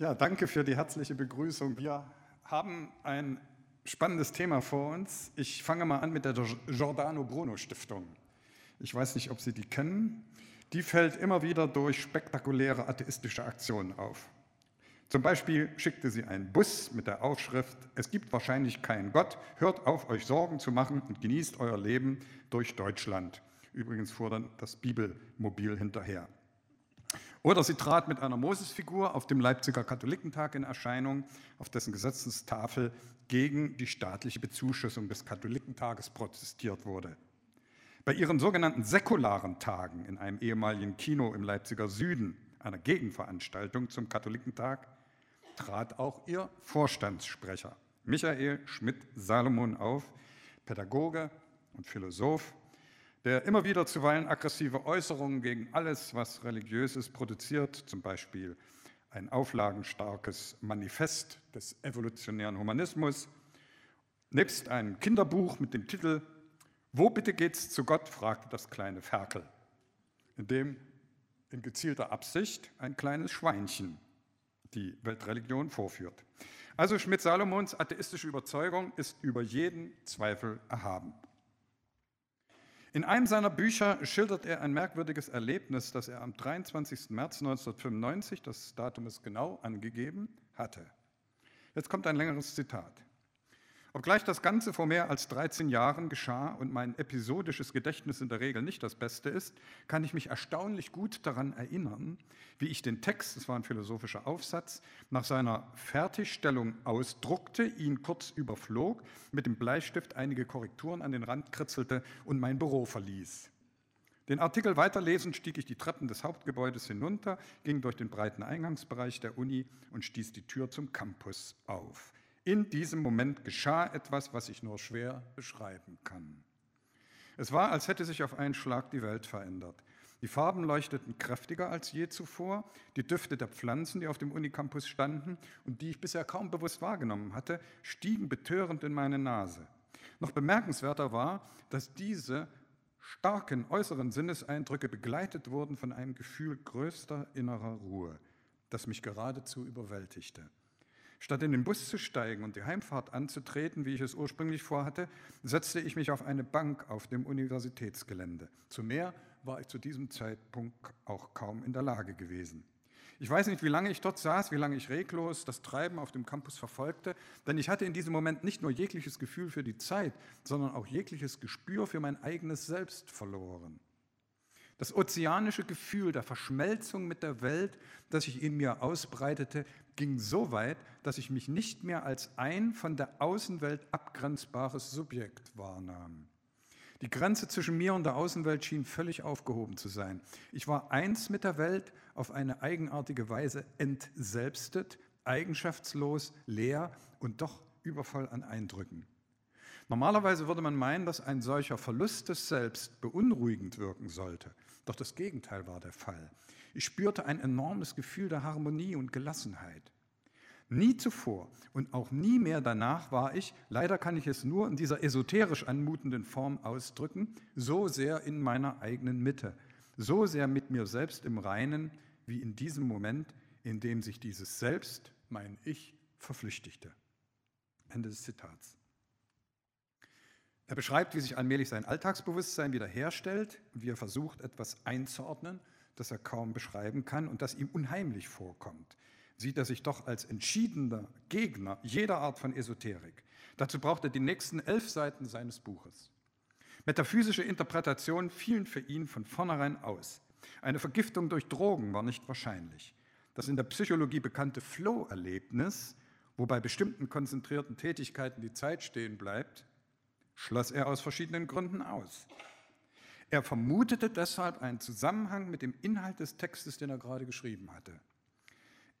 Ja, danke für die herzliche Begrüßung. Wir haben ein spannendes Thema vor uns. Ich fange mal an mit der Giordano Bruno Stiftung. Ich weiß nicht, ob Sie die kennen. Die fällt immer wieder durch spektakuläre atheistische Aktionen auf. Zum Beispiel schickte sie einen Bus mit der Aufschrift, es gibt wahrscheinlich keinen Gott, hört auf, euch Sorgen zu machen und genießt euer Leben durch Deutschland. Übrigens fuhr dann das Bibelmobil hinterher. Oder sie trat mit einer Mosesfigur auf dem Leipziger Katholikentag in Erscheinung, auf dessen Gesetzestafel gegen die staatliche Bezuschussung des Katholikentages protestiert wurde. Bei ihren sogenannten säkularen Tagen in einem ehemaligen Kino im Leipziger Süden, einer Gegenveranstaltung zum Katholikentag, trat auch ihr Vorstandssprecher Michael Schmidt-Salomon auf, Pädagoge und Philosoph, der immer wieder zuweilen aggressive Äußerungen gegen alles, was religiöses produziert, zum Beispiel ein auflagenstarkes Manifest des evolutionären Humanismus, nebst einem Kinderbuch mit dem Titel Wo bitte geht's zu Gott? fragte das kleine Ferkel, in dem in gezielter Absicht ein kleines Schweinchen die Weltreligion vorführt. Also Schmidt-Salomons atheistische Überzeugung ist über jeden Zweifel erhaben. In einem seiner Bücher schildert er ein merkwürdiges Erlebnis, das er am 23. März 1995, das Datum ist genau angegeben, hatte. Jetzt kommt ein längeres Zitat. Obgleich das Ganze vor mehr als 13 Jahren geschah und mein episodisches Gedächtnis in der Regel nicht das Beste ist, kann ich mich erstaunlich gut daran erinnern, wie ich den Text, das war ein philosophischer Aufsatz, nach seiner Fertigstellung ausdruckte, ihn kurz überflog, mit dem Bleistift einige Korrekturen an den Rand kritzelte und mein Büro verließ. Den Artikel weiterlesend stieg ich die Treppen des Hauptgebäudes hinunter, ging durch den breiten Eingangsbereich der Uni und stieß die Tür zum Campus auf. In diesem Moment geschah etwas, was ich nur schwer beschreiben kann. Es war, als hätte sich auf einen Schlag die Welt verändert. Die Farben leuchteten kräftiger als je zuvor. Die Düfte der Pflanzen, die auf dem Unicampus standen und die ich bisher kaum bewusst wahrgenommen hatte, stiegen betörend in meine Nase. Noch bemerkenswerter war, dass diese starken äußeren Sinneseindrücke begleitet wurden von einem Gefühl größter innerer Ruhe, das mich geradezu überwältigte. Statt in den Bus zu steigen und die Heimfahrt anzutreten, wie ich es ursprünglich vorhatte, setzte ich mich auf eine Bank auf dem Universitätsgelände. Zu mehr war ich zu diesem Zeitpunkt auch kaum in der Lage gewesen. Ich weiß nicht, wie lange ich dort saß, wie lange ich reglos das Treiben auf dem Campus verfolgte, denn ich hatte in diesem Moment nicht nur jegliches Gefühl für die Zeit, sondern auch jegliches Gespür für mein eigenes Selbst verloren. Das ozeanische Gefühl der Verschmelzung mit der Welt, das sich in mir ausbreitete, ging so weit, dass ich mich nicht mehr als ein von der Außenwelt abgrenzbares Subjekt wahrnahm. Die Grenze zwischen mir und der Außenwelt schien völlig aufgehoben zu sein. Ich war eins mit der Welt, auf eine eigenartige Weise entselbstet, eigenschaftslos, leer und doch übervoll an Eindrücken. Normalerweise würde man meinen, dass ein solcher Verlust des Selbst beunruhigend wirken sollte. Doch das Gegenteil war der Fall. Ich spürte ein enormes Gefühl der Harmonie und Gelassenheit. Nie zuvor und auch nie mehr danach war ich, leider kann ich es nur in dieser esoterisch anmutenden Form ausdrücken, so sehr in meiner eigenen Mitte, so sehr mit mir selbst im Reinen, wie in diesem Moment, in dem sich dieses Selbst, mein Ich, verflüchtigte. Ende des Zitats. Er beschreibt, wie sich allmählich sein Alltagsbewusstsein wiederherstellt, wie er versucht, etwas einzuordnen, das er kaum beschreiben kann und das ihm unheimlich vorkommt. Sieht er sich doch als entschiedener Gegner jeder Art von Esoterik. Dazu braucht er die nächsten elf Seiten seines Buches. Metaphysische Interpretationen fielen für ihn von vornherein aus. Eine Vergiftung durch Drogen war nicht wahrscheinlich. Das in der Psychologie bekannte Flow-Erlebnis, wo bei bestimmten konzentrierten Tätigkeiten die Zeit stehen bleibt, schloss er aus verschiedenen Gründen aus. Er vermutete deshalb einen Zusammenhang mit dem Inhalt des Textes, den er gerade geschrieben hatte.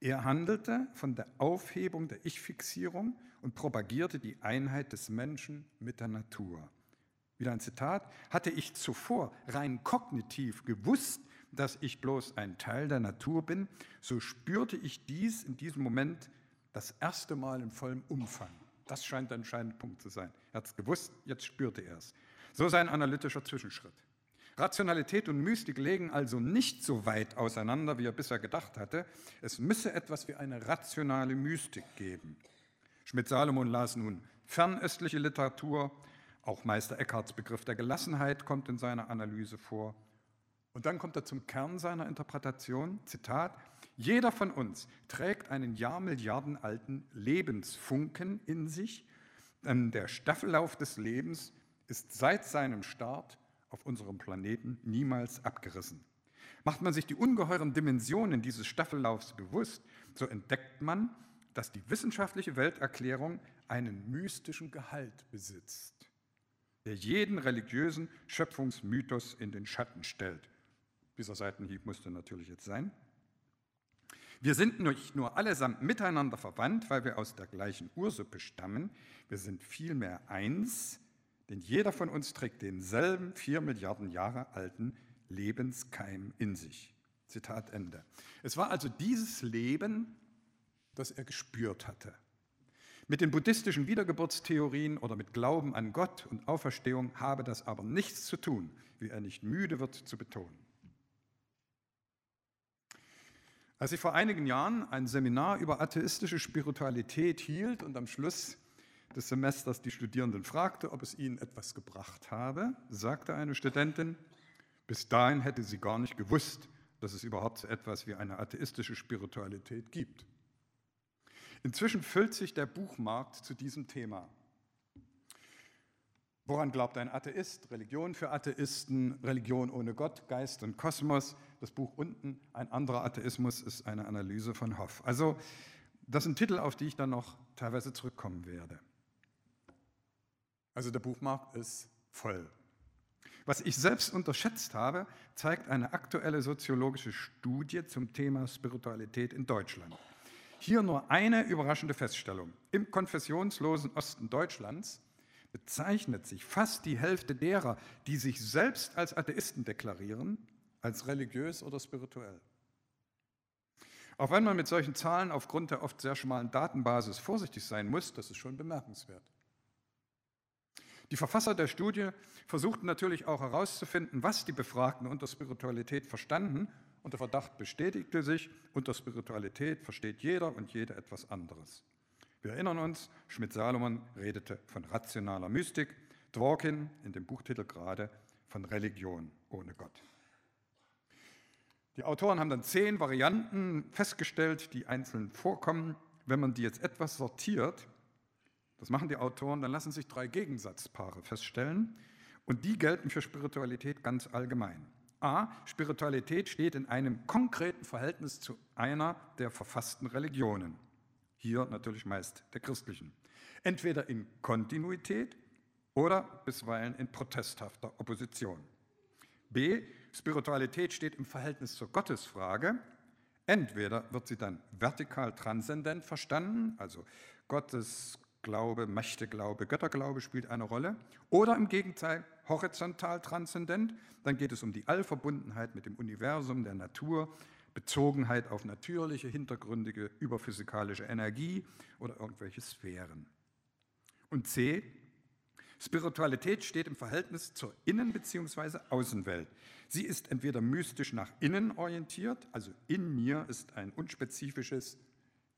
Er handelte von der Aufhebung der Ich-Fixierung und propagierte die Einheit des Menschen mit der Natur. Wieder ein Zitat. Hatte ich zuvor rein kognitiv gewusst, dass ich bloß ein Teil der Natur bin, so spürte ich dies in diesem Moment das erste Mal in vollem Umfang. Das scheint der entscheidende Punkt zu sein. Er hat es gewusst, jetzt spürte er es. So sein analytischer Zwischenschritt. Rationalität und Mystik legen also nicht so weit auseinander, wie er bisher gedacht hatte. Es müsse etwas wie eine rationale Mystik geben. Schmidt-Salomon las nun fernöstliche Literatur, auch Meister Eckharts Begriff der Gelassenheit kommt in seiner Analyse vor. Und dann kommt er zum Kern seiner Interpretation, Zitat, jeder von uns trägt einen Jahrmilliarden alten Lebensfunken in sich, denn der Staffellauf des Lebens ist seit seinem Start auf unserem Planeten niemals abgerissen. Macht man sich die ungeheuren Dimensionen dieses Staffellaufs bewusst, so entdeckt man, dass die wissenschaftliche Welterklärung einen mystischen Gehalt besitzt, der jeden religiösen Schöpfungsmythos in den Schatten stellt. Dieser Seitenhieb musste natürlich jetzt sein. Wir sind nicht nur allesamt miteinander verwandt, weil wir aus der gleichen Ursuppe stammen, wir sind vielmehr eins, denn jeder von uns trägt denselben vier Milliarden Jahre alten Lebenskeim in sich. Zitat Ende. Es war also dieses Leben, das er gespürt hatte. Mit den buddhistischen Wiedergeburtstheorien oder mit Glauben an Gott und Auferstehung habe das aber nichts zu tun, wie er nicht müde wird zu betonen. Als ich vor einigen Jahren ein Seminar über atheistische Spiritualität hielt und am Schluss des Semesters die Studierenden fragte, ob es ihnen etwas gebracht habe, sagte eine Studentin, bis dahin hätte sie gar nicht gewusst, dass es überhaupt so etwas wie eine atheistische Spiritualität gibt. Inzwischen füllt sich der Buchmarkt zu diesem Thema. Woran glaubt ein Atheist? Religion für Atheisten, Religion ohne Gott, Geist und Kosmos. Das Buch unten, ein anderer Atheismus, ist eine Analyse von Hoff. Also das sind Titel, auf die ich dann noch teilweise zurückkommen werde. Also der Buchmarkt ist voll. Was ich selbst unterschätzt habe, zeigt eine aktuelle soziologische Studie zum Thema Spiritualität in Deutschland. Hier nur eine überraschende Feststellung. Im konfessionslosen Osten Deutschlands bezeichnet sich fast die Hälfte derer, die sich selbst als Atheisten deklarieren, als religiös oder spirituell. Auch wenn man mit solchen Zahlen aufgrund der oft sehr schmalen Datenbasis vorsichtig sein muss, das ist schon bemerkenswert. Die Verfasser der Studie versuchten natürlich auch herauszufinden, was die Befragten unter Spiritualität verstanden, und der Verdacht bestätigte sich, unter Spiritualität versteht jeder und jede etwas anderes. Wir erinnern uns, Schmidt-Salomon redete von rationaler Mystik, Dworkin in dem Buchtitel gerade von Religion ohne Gott. Die Autoren haben dann zehn Varianten festgestellt, die einzeln vorkommen. Wenn man die jetzt etwas sortiert, das machen die Autoren, dann lassen sich drei Gegensatzpaare feststellen und die gelten für Spiritualität ganz allgemein. A. Spiritualität steht in einem konkreten Verhältnis zu einer der verfassten Religionen hier natürlich meist der christlichen. Entweder in Kontinuität oder bisweilen in protesthafter Opposition. B. Spiritualität steht im Verhältnis zur Gottesfrage. Entweder wird sie dann vertikal transzendent verstanden, also Gottesglaube, Mächteglaube, Götterglaube spielt eine Rolle, oder im Gegenteil horizontal transzendent, dann geht es um die Allverbundenheit mit dem Universum, der Natur, Bezogenheit auf natürliche, hintergründige, überphysikalische Energie oder irgendwelche Sphären. Und C, Spiritualität steht im Verhältnis zur Innen- bzw. Außenwelt. Sie ist entweder mystisch nach innen orientiert, also in mir ist ein unspezifisches,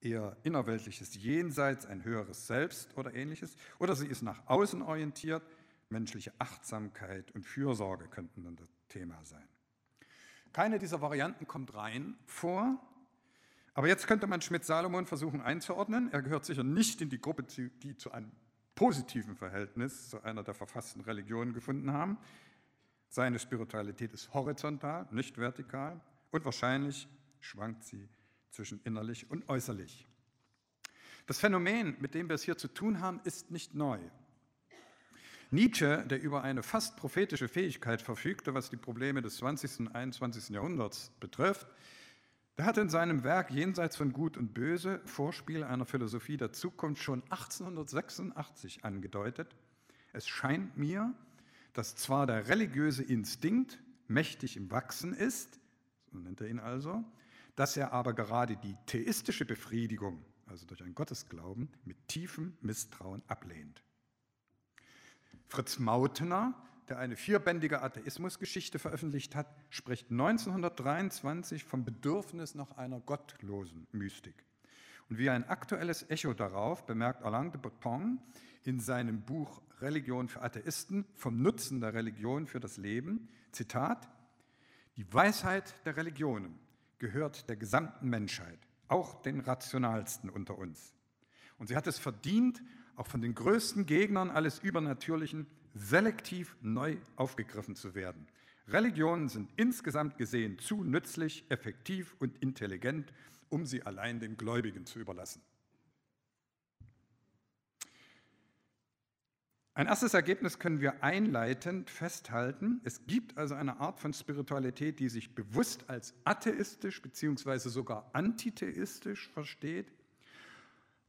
eher innerweltliches Jenseits, ein höheres Selbst oder ähnliches, oder sie ist nach außen orientiert, menschliche Achtsamkeit und Fürsorge könnten dann das Thema sein. Keine dieser Varianten kommt rein vor. Aber jetzt könnte man Schmidt-Salomon versuchen einzuordnen. Er gehört sicher nicht in die Gruppe, die zu einem positiven Verhältnis zu einer der verfassten Religionen gefunden haben. Seine Spiritualität ist horizontal, nicht vertikal und wahrscheinlich schwankt sie zwischen innerlich und äußerlich. Das Phänomen, mit dem wir es hier zu tun haben, ist nicht neu. Nietzsche, der über eine fast prophetische Fähigkeit verfügte, was die Probleme des 20. und 21. Jahrhunderts betrifft, der hat in seinem Werk Jenseits von Gut und Böse, Vorspiel einer Philosophie der Zukunft, schon 1886 angedeutet. Es scheint mir, dass zwar der religiöse Instinkt mächtig im Wachsen ist, so nennt er ihn also, dass er aber gerade die theistische Befriedigung, also durch einen Gottesglauben, mit tiefem Misstrauen ablehnt. Fritz Mautener der eine vierbändige Atheismusgeschichte veröffentlicht hat, spricht 1923 vom Bedürfnis nach einer gottlosen Mystik. Und wie ein aktuelles Echo darauf bemerkt Alain de Botton in seinem Buch Religion für Atheisten vom Nutzen der Religion für das Leben, Zitat, die Weisheit der Religionen gehört der gesamten Menschheit, auch den rationalsten unter uns. Und sie hat es verdient, auch von den größten Gegnern alles Übernatürlichen selektiv neu aufgegriffen zu werden. Religionen sind insgesamt gesehen zu nützlich, effektiv und intelligent, um sie allein den Gläubigen zu überlassen. Ein erstes Ergebnis können wir einleitend festhalten. Es gibt also eine Art von Spiritualität, die sich bewusst als atheistisch bzw. sogar antitheistisch versteht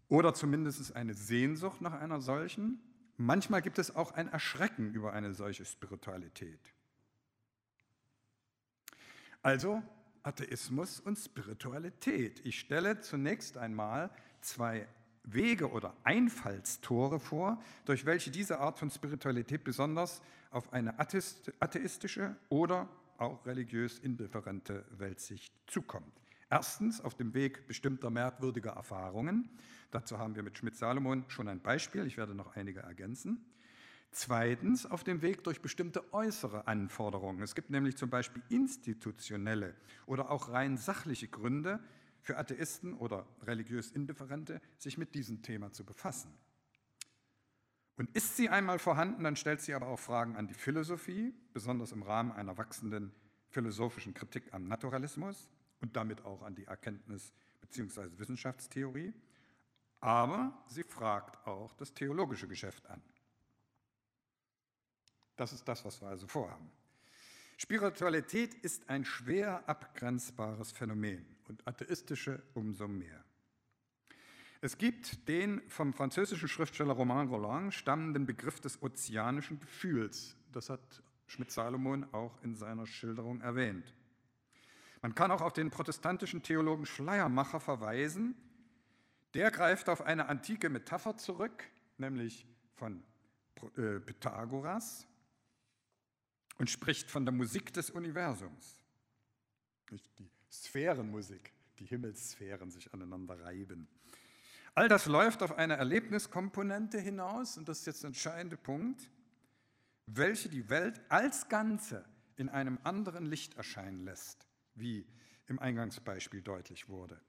oder zumindest eine Sehnsucht nach einer solchen. Manchmal gibt es auch ein Erschrecken über eine solche Spiritualität. Also Atheismus und Spiritualität. Ich stelle zunächst einmal zwei Wege oder Einfallstore vor, durch welche diese Art von Spiritualität besonders auf eine atheistische oder auch religiös indifferente Weltsicht zukommt. Erstens auf dem Weg bestimmter merkwürdiger Erfahrungen. Dazu haben wir mit Schmidt-Salomon schon ein Beispiel, ich werde noch einige ergänzen. Zweitens auf dem Weg durch bestimmte äußere Anforderungen. Es gibt nämlich zum Beispiel institutionelle oder auch rein sachliche Gründe, für Atheisten oder religiös Indifferente, sich mit diesem Thema zu befassen. Und ist sie einmal vorhanden, dann stellt sie aber auch Fragen an die Philosophie, besonders im Rahmen einer wachsenden philosophischen Kritik am Naturalismus und damit auch an die Erkenntnis- bzw. Wissenschaftstheorie. Aber sie fragt auch das theologische Geschäft an. Das ist das, was wir also vorhaben. Spiritualität ist ein schwer abgrenzbares Phänomen und atheistische umso mehr. Es gibt den vom französischen Schriftsteller Romain Roland stammenden Begriff des ozeanischen Gefühls. Das hat Schmidt-Salomon auch in seiner Schilderung erwähnt. Man kann auch auf den protestantischen Theologen Schleiermacher verweisen. Der greift auf eine antike Metapher zurück, nämlich von äh, Pythagoras, und spricht von der Musik des Universums. Die Sphärenmusik, die Himmelssphären sich aneinander reiben. All das läuft auf eine Erlebniskomponente hinaus, und das ist jetzt der entscheidende Punkt, welche die Welt als Ganze in einem anderen Licht erscheinen lässt, wie im Eingangsbeispiel deutlich wurde.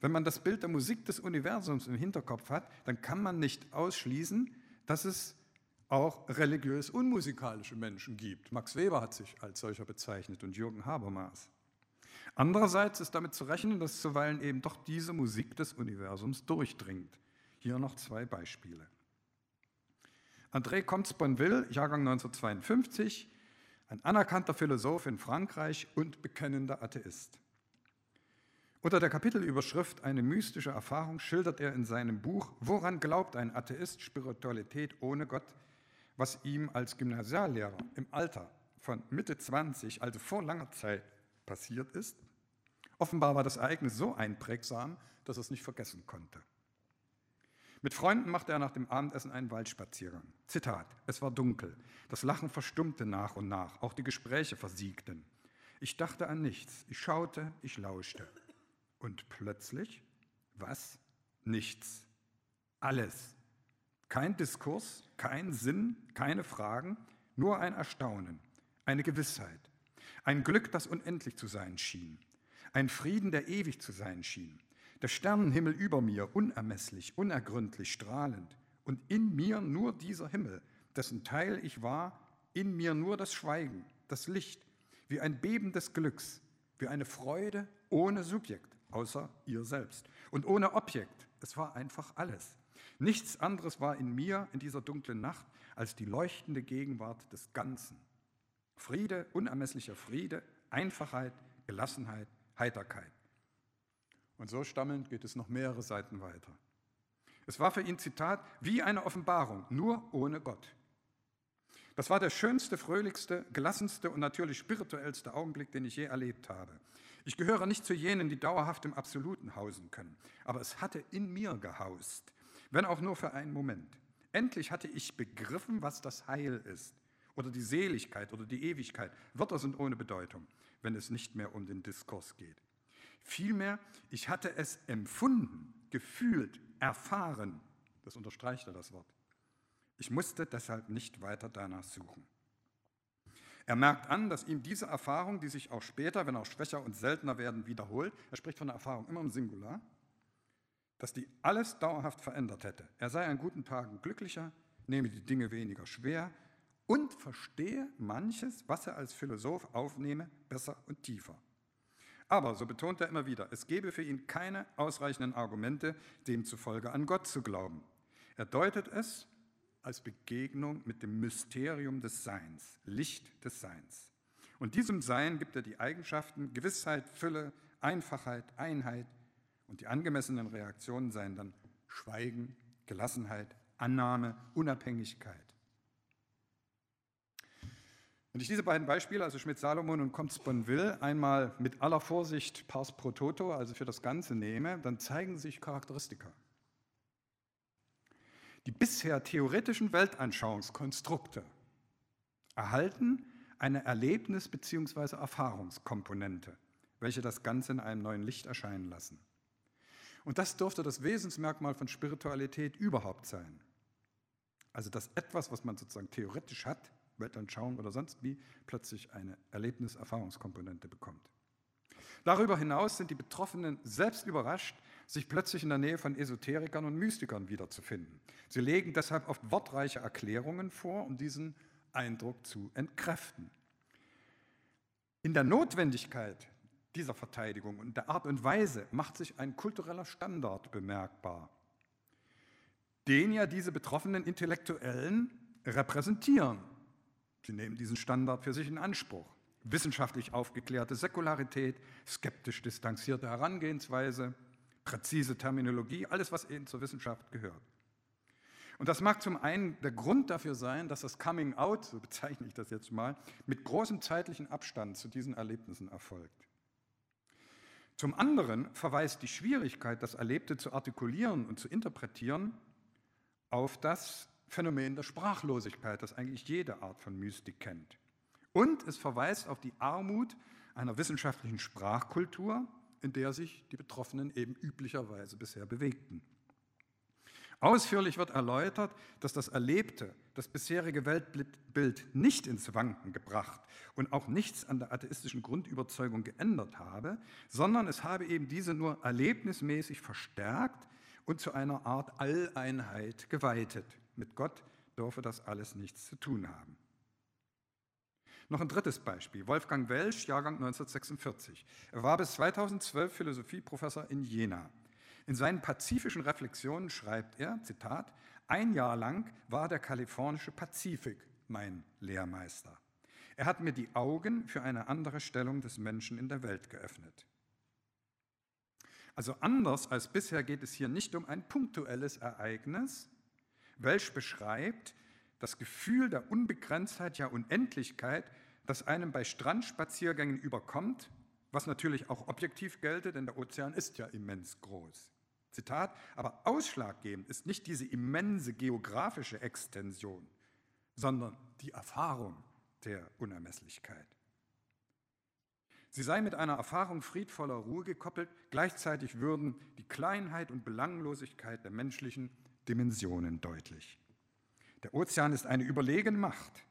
Wenn man das Bild der Musik des Universums im Hinterkopf hat, dann kann man nicht ausschließen, dass es auch religiös unmusikalische Menschen gibt. Max Weber hat sich als solcher bezeichnet und Jürgen Habermas. Andererseits ist damit zu rechnen, dass zuweilen eben doch diese Musik des Universums durchdringt. Hier noch zwei Beispiele. André Comte-Sponville, Jahrgang 1952, ein anerkannter Philosoph in Frankreich und bekennender Atheist. Unter der Kapitelüberschrift Eine mystische Erfahrung schildert er in seinem Buch Woran glaubt ein Atheist Spiritualität ohne Gott, was ihm als Gymnasiallehrer im Alter von Mitte 20, also vor langer Zeit, passiert ist. Offenbar war das Ereignis so einprägsam, dass er es nicht vergessen konnte. Mit Freunden machte er nach dem Abendessen einen Waldspaziergang. Zitat, es war dunkel, das Lachen verstummte nach und nach, auch die Gespräche versiegten. Ich dachte an nichts, ich schaute, ich lauschte. Und plötzlich, was? Nichts. Alles. Kein Diskurs, kein Sinn, keine Fragen, nur ein Erstaunen, eine Gewissheit, ein Glück, das unendlich zu sein schien. Ein Frieden, der ewig zu sein schien. Der Sternenhimmel über mir, unermesslich, unergründlich, strahlend. Und in mir nur dieser Himmel, dessen Teil ich war, in mir nur das Schweigen, das Licht, wie ein Beben des Glücks, wie eine Freude ohne Subjekt, außer ihr selbst. Und ohne Objekt, es war einfach alles. Nichts anderes war in mir in dieser dunklen Nacht als die leuchtende Gegenwart des Ganzen. Friede, unermesslicher Friede, Einfachheit, Gelassenheit, Heiterkeit. Und so stammelnd geht es noch mehrere Seiten weiter. Es war für ihn, Zitat, wie eine Offenbarung, nur ohne Gott. Das war der schönste, fröhlichste, gelassenste und natürlich spirituellste Augenblick, den ich je erlebt habe. Ich gehöre nicht zu jenen, die dauerhaft im Absoluten hausen können, aber es hatte in mir gehaust, wenn auch nur für einen Moment. Endlich hatte ich begriffen, was das Heil ist oder die Seligkeit oder die Ewigkeit. Wörter sind ohne Bedeutung, wenn es nicht mehr um den Diskurs geht. Vielmehr, ich hatte es empfunden, gefühlt, erfahren. Das unterstreicht er das Wort. Ich musste deshalb nicht weiter danach suchen. Er merkt an, dass ihm diese Erfahrung, die sich auch später, wenn auch schwächer und seltener werden, wiederholt, er spricht von der Erfahrung immer im Singular, dass die alles dauerhaft verändert hätte. Er sei an guten Tagen glücklicher, nehme die Dinge weniger schwer und verstehe manches, was er als Philosoph aufnehme, besser und tiefer. Aber, so betont er immer wieder, es gebe für ihn keine ausreichenden Argumente, demzufolge an Gott zu glauben. Er deutet es als Begegnung mit dem Mysterium des Seins, Licht des Seins. Und diesem Sein gibt er die Eigenschaften Gewissheit, Fülle, Einfachheit, Einheit und die angemessenen Reaktionen seien dann Schweigen, Gelassenheit, Annahme, Unabhängigkeit. Wenn ich diese beiden Beispiele, also Schmidt-Salomon und Comte-Sponville, einmal mit aller Vorsicht pars pro toto, also für das Ganze nehme, dann zeigen sich Charakteristika. Die bisher theoretischen Weltanschauungskonstrukte erhalten eine Erlebnis- bzw. Erfahrungskomponente, welche das Ganze in einem neuen Licht erscheinen lassen. Und das dürfte das Wesensmerkmal von Spiritualität überhaupt sein. Also dass etwas, was man sozusagen theoretisch hat, Weltanschauung oder sonst wie, plötzlich eine Erlebnis-Erfahrungskomponente bekommt. Darüber hinaus sind die Betroffenen selbst überrascht, sich plötzlich in der Nähe von Esoterikern und Mystikern wiederzufinden. Sie legen deshalb oft wortreiche Erklärungen vor, um diesen Eindruck zu entkräften. In der Notwendigkeit dieser Verteidigung und der Art und Weise macht sich ein kultureller Standard bemerkbar, den ja diese betroffenen Intellektuellen repräsentieren. Sie nehmen diesen Standard für sich in Anspruch. Wissenschaftlich aufgeklärte Säkularität, skeptisch distanzierte Herangehensweise, präzise Terminologie, alles, was eben zur Wissenschaft gehört. Und das mag zum einen der Grund dafür sein, dass das Coming Out, so bezeichne ich das jetzt mal, mit großem zeitlichen Abstand zu diesen Erlebnissen erfolgt. Zum anderen verweist die Schwierigkeit, das Erlebte zu artikulieren und zu interpretieren, auf das Phänomen der Sprachlosigkeit, das eigentlich jede Art von Mystik kennt. Und es verweist auf die Armut einer wissenschaftlichen Sprachkultur, in der sich die Betroffenen eben üblicherweise bisher bewegten. Ausführlich wird erläutert, dass das Erlebte, das bisherige Weltbild nicht ins Wanken gebracht und auch nichts an der atheistischen Grundüberzeugung geändert habe, sondern es habe eben diese nur erlebnismäßig verstärkt und zu einer Art Alleinheit geweitet. Mit Gott dürfe das alles nichts zu tun haben. Noch ein drittes Beispiel. Wolfgang Welsch, Jahrgang 1946. Er war bis 2012 Philosophieprofessor in Jena. In seinen pazifischen Reflexionen schreibt er, Zitat, ein Jahr lang war der kalifornische Pazifik mein Lehrmeister. Er hat mir die Augen für eine andere Stellung des Menschen in der Welt geöffnet. Also anders als bisher geht es hier nicht um ein punktuelles Ereignis. Welsch beschreibt das Gefühl der Unbegrenztheit, ja Unendlichkeit, das einem bei Strandspaziergängen überkommt, was natürlich auch objektiv gelte, denn der Ozean ist ja immens groß. Zitat, aber ausschlaggebend ist nicht diese immense geografische Extension, sondern die Erfahrung der Unermesslichkeit. Sie sei mit einer Erfahrung friedvoller Ruhe gekoppelt, gleichzeitig würden die Kleinheit und Belanglosigkeit der menschlichen Dimensionen deutlich. Der Ozean ist eine überlegene Macht.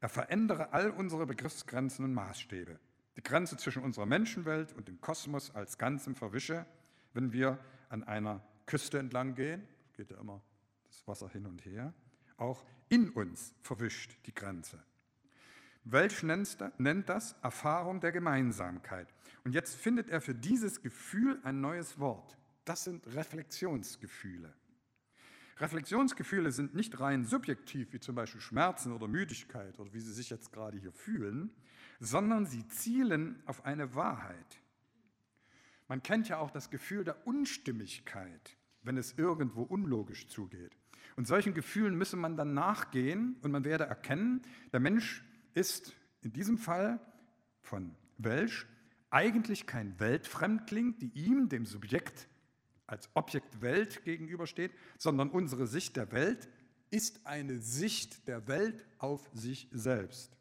Er verändere all unsere Begriffsgrenzen und Maßstäbe. Die Grenze zwischen unserer Menschenwelt und dem Kosmos als Ganzem verwische, wenn wir an einer Küste entlang gehen, geht ja immer das Wasser hin und her, auch in uns verwischt die Grenze. Welch nennt das Erfahrung der Gemeinsamkeit. Und jetzt findet er für dieses Gefühl ein neues Wort. Das sind Reflexionsgefühle. Reflexionsgefühle sind nicht rein subjektiv, wie zum Beispiel Schmerzen oder Müdigkeit oder wie Sie sich jetzt gerade hier fühlen, sondern sie zielen auf eine Wahrheit. Man kennt ja auch das Gefühl der Unstimmigkeit, wenn es irgendwo unlogisch zugeht. Und solchen Gefühlen müsse man dann nachgehen und man werde erkennen, der Mensch ist in diesem Fall von Welsch eigentlich kein Weltfremdling, die ihm, dem Subjekt, als Objekt Welt gegenübersteht, sondern unsere Sicht der Welt ist eine Sicht der Welt auf sich selbst.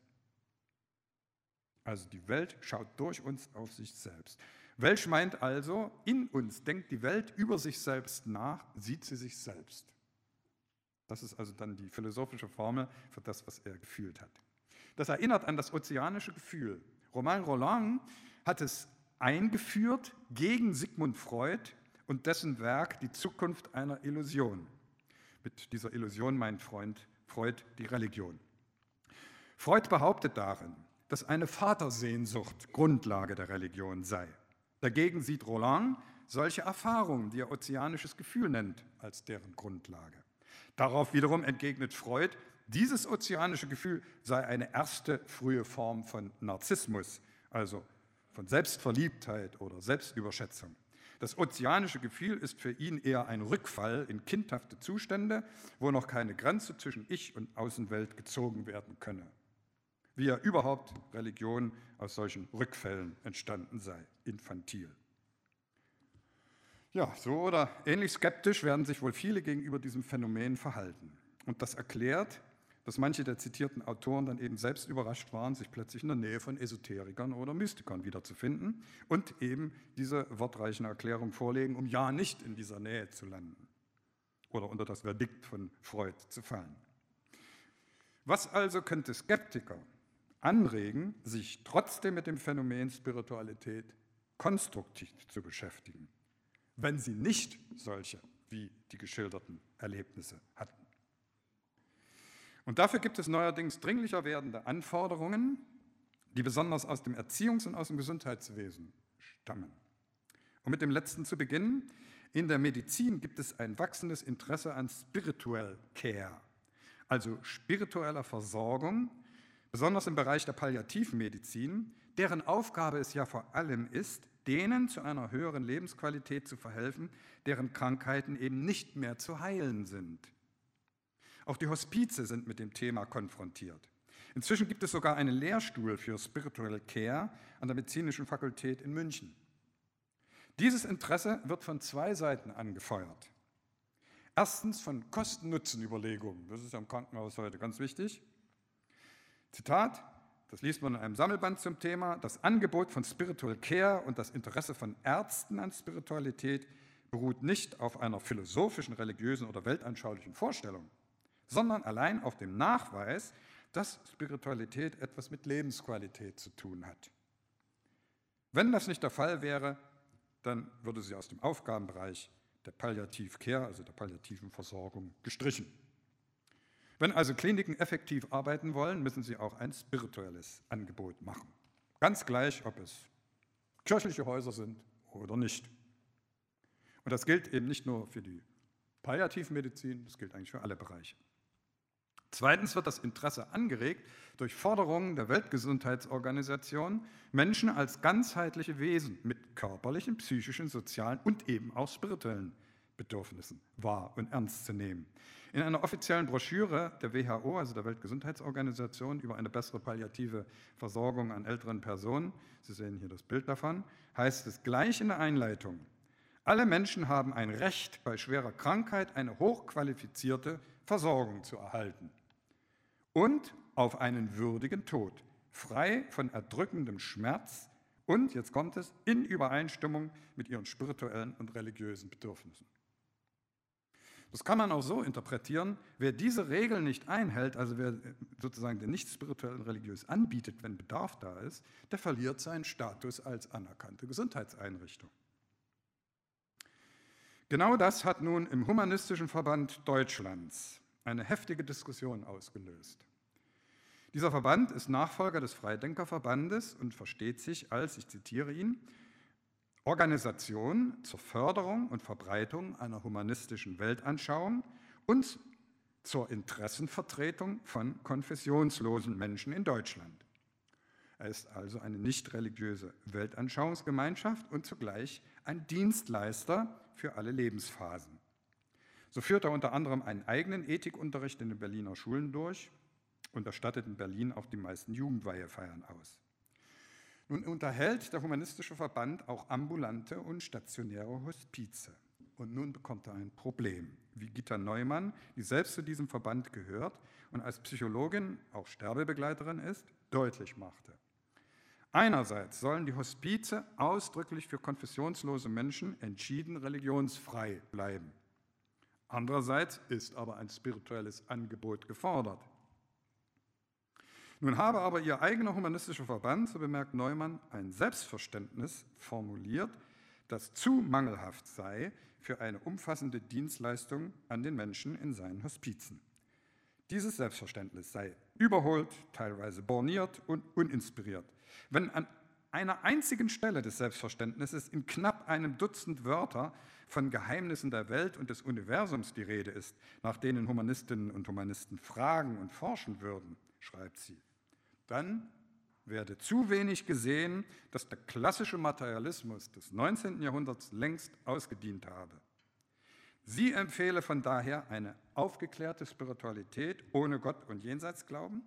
Also die Welt schaut durch uns auf sich selbst. Welch meint also, in uns denkt die Welt über sich selbst nach, sieht sie sich selbst. Das ist also dann die philosophische Formel für das, was er gefühlt hat. Das erinnert an das ozeanische Gefühl. Romain Roland hat es eingeführt gegen Sigmund Freud und dessen Werk Die Zukunft einer Illusion. Mit dieser Illusion meint Freund Freud die Religion. Freud behauptet darin, dass eine Vatersehnsucht Grundlage der Religion sei. Dagegen sieht Roland solche Erfahrungen, die er ozeanisches Gefühl nennt, als deren Grundlage. Darauf wiederum entgegnet Freud, dieses ozeanische Gefühl sei eine erste frühe Form von Narzissmus, also von Selbstverliebtheit oder Selbstüberschätzung. Das ozeanische Gefühl ist für ihn eher ein Rückfall in kindhafte Zustände, wo noch keine Grenze zwischen Ich und Außenwelt gezogen werden könne. Wie ja überhaupt Religion aus solchen Rückfällen entstanden sei, infantil. Ja, so oder ähnlich skeptisch werden sich wohl viele gegenüber diesem Phänomen verhalten. Und das erklärt, dass manche der zitierten Autoren dann eben selbst überrascht waren, sich plötzlich in der Nähe von Esoterikern oder Mystikern wiederzufinden und eben diese wortreichen Erklärungen vorlegen, um ja nicht in dieser Nähe zu landen oder unter das Verdikt von Freud zu fallen. Was also könnte Skeptiker anregen, sich trotzdem mit dem Phänomen Spiritualität konstruktiv zu beschäftigen, wenn sie nicht solche wie die geschilderten Erlebnisse hatten? Und dafür gibt es neuerdings dringlicher werdende Anforderungen, die besonders aus dem Erziehungs- und aus dem Gesundheitswesen stammen. Um mit dem letzten zu beginnen, in der Medizin gibt es ein wachsendes Interesse an Spiritual Care, also spiritueller Versorgung, besonders im Bereich der Palliativmedizin, deren Aufgabe es ja vor allem ist, denen zu einer höheren Lebensqualität zu verhelfen, deren Krankheiten eben nicht mehr zu heilen sind. Auch die Hospize sind mit dem Thema konfrontiert. Inzwischen gibt es sogar einen Lehrstuhl für Spiritual Care an der Medizinischen Fakultät in München. Dieses Interesse wird von zwei Seiten angefeuert. Erstens von Kosten-Nutzen-Überlegungen. Das ist ja im Krankenhaus heute ganz wichtig. Zitat, das liest man in einem Sammelband zum Thema. Das Angebot von Spiritual Care und das Interesse von Ärzten an Spiritualität beruht nicht auf einer philosophischen, religiösen oder weltanschaulichen Vorstellung, sondern allein auf dem Nachweis, dass Spiritualität etwas mit Lebensqualität zu tun hat. Wenn das nicht der Fall wäre, dann würde sie aus dem Aufgabenbereich der Palliativ Care, also der palliativen Versorgung, gestrichen. Wenn also Kliniken effektiv arbeiten wollen, müssen sie auch ein spirituelles Angebot machen. Ganz gleich, ob es kirchliche Häuser sind oder nicht. Und das gilt eben nicht nur für die Palliativmedizin, das gilt eigentlich für alle Bereiche. Zweitens wird das Interesse angeregt durch Forderungen der Weltgesundheitsorganisation, Menschen als ganzheitliche Wesen mit körperlichen, psychischen, sozialen und eben auch spirituellen Bedürfnissen wahr und ernst zu nehmen. In einer offiziellen Broschüre der WHO, also der Weltgesundheitsorganisation, über eine bessere palliative Versorgung an älteren Personen, Sie sehen hier das Bild davon, heißt es gleich in der Einleitung, alle Menschen haben ein Recht, bei schwerer Krankheit eine hochqualifizierte Versorgung zu erhalten und auf einen würdigen Tod, frei von erdrückendem Schmerz und, jetzt kommt es, in Übereinstimmung mit ihren spirituellen und religiösen Bedürfnissen. Das kann man auch so interpretieren, wer diese Regeln nicht einhält, also wer sozusagen den nicht spirituell und religiös anbietet, wenn Bedarf da ist, der verliert seinen Status als anerkannte Gesundheitseinrichtung. Genau das hat nun im Humanistischen Verband Deutschlands eine heftige Diskussion ausgelöst. Dieser Verband ist Nachfolger des Freidenkerverbandes und versteht sich als, ich zitiere ihn, Organisation zur Förderung und Verbreitung einer humanistischen Weltanschauung und zur Interessenvertretung von konfessionslosen Menschen in Deutschland. Er ist also eine nicht religiöse Weltanschauungsgemeinschaft und zugleich ein Dienstleister für alle Lebensphasen. So führt er unter anderem einen eigenen Ethikunterricht in den Berliner Schulen durch und erstattet in Berlin auch die meisten Jugendweihefeiern aus. Nun unterhält der Humanistische Verband auch ambulante und stationäre Hospize. Und nun bekommt er ein Problem, wie Gitta Neumann, die selbst zu diesem Verband gehört und als Psychologin auch Sterbebegleiterin ist, deutlich machte. Einerseits sollen die Hospize ausdrücklich für konfessionslose Menschen entschieden religionsfrei bleiben. Andererseits ist aber ein spirituelles Angebot gefordert. Nun habe aber ihr eigener humanistischer Verband, so bemerkt Neumann, ein Selbstverständnis formuliert, das zu mangelhaft sei für eine umfassende Dienstleistung an den Menschen in seinen Hospizen. Dieses Selbstverständnis sei überholt, teilweise borniert und uninspiriert. Wenn an einer einzigen Stelle des Selbstverständnisses in knapp einem Dutzend Wörter von Geheimnissen der Welt und des Universums die Rede ist, nach denen Humanistinnen und Humanisten fragen und forschen würden, schreibt sie, dann werde zu wenig gesehen, dass der klassische Materialismus des 19. Jahrhunderts längst ausgedient habe. Sie empfehle von daher eine aufgeklärte Spiritualität ohne Gott und Jenseitsglauben,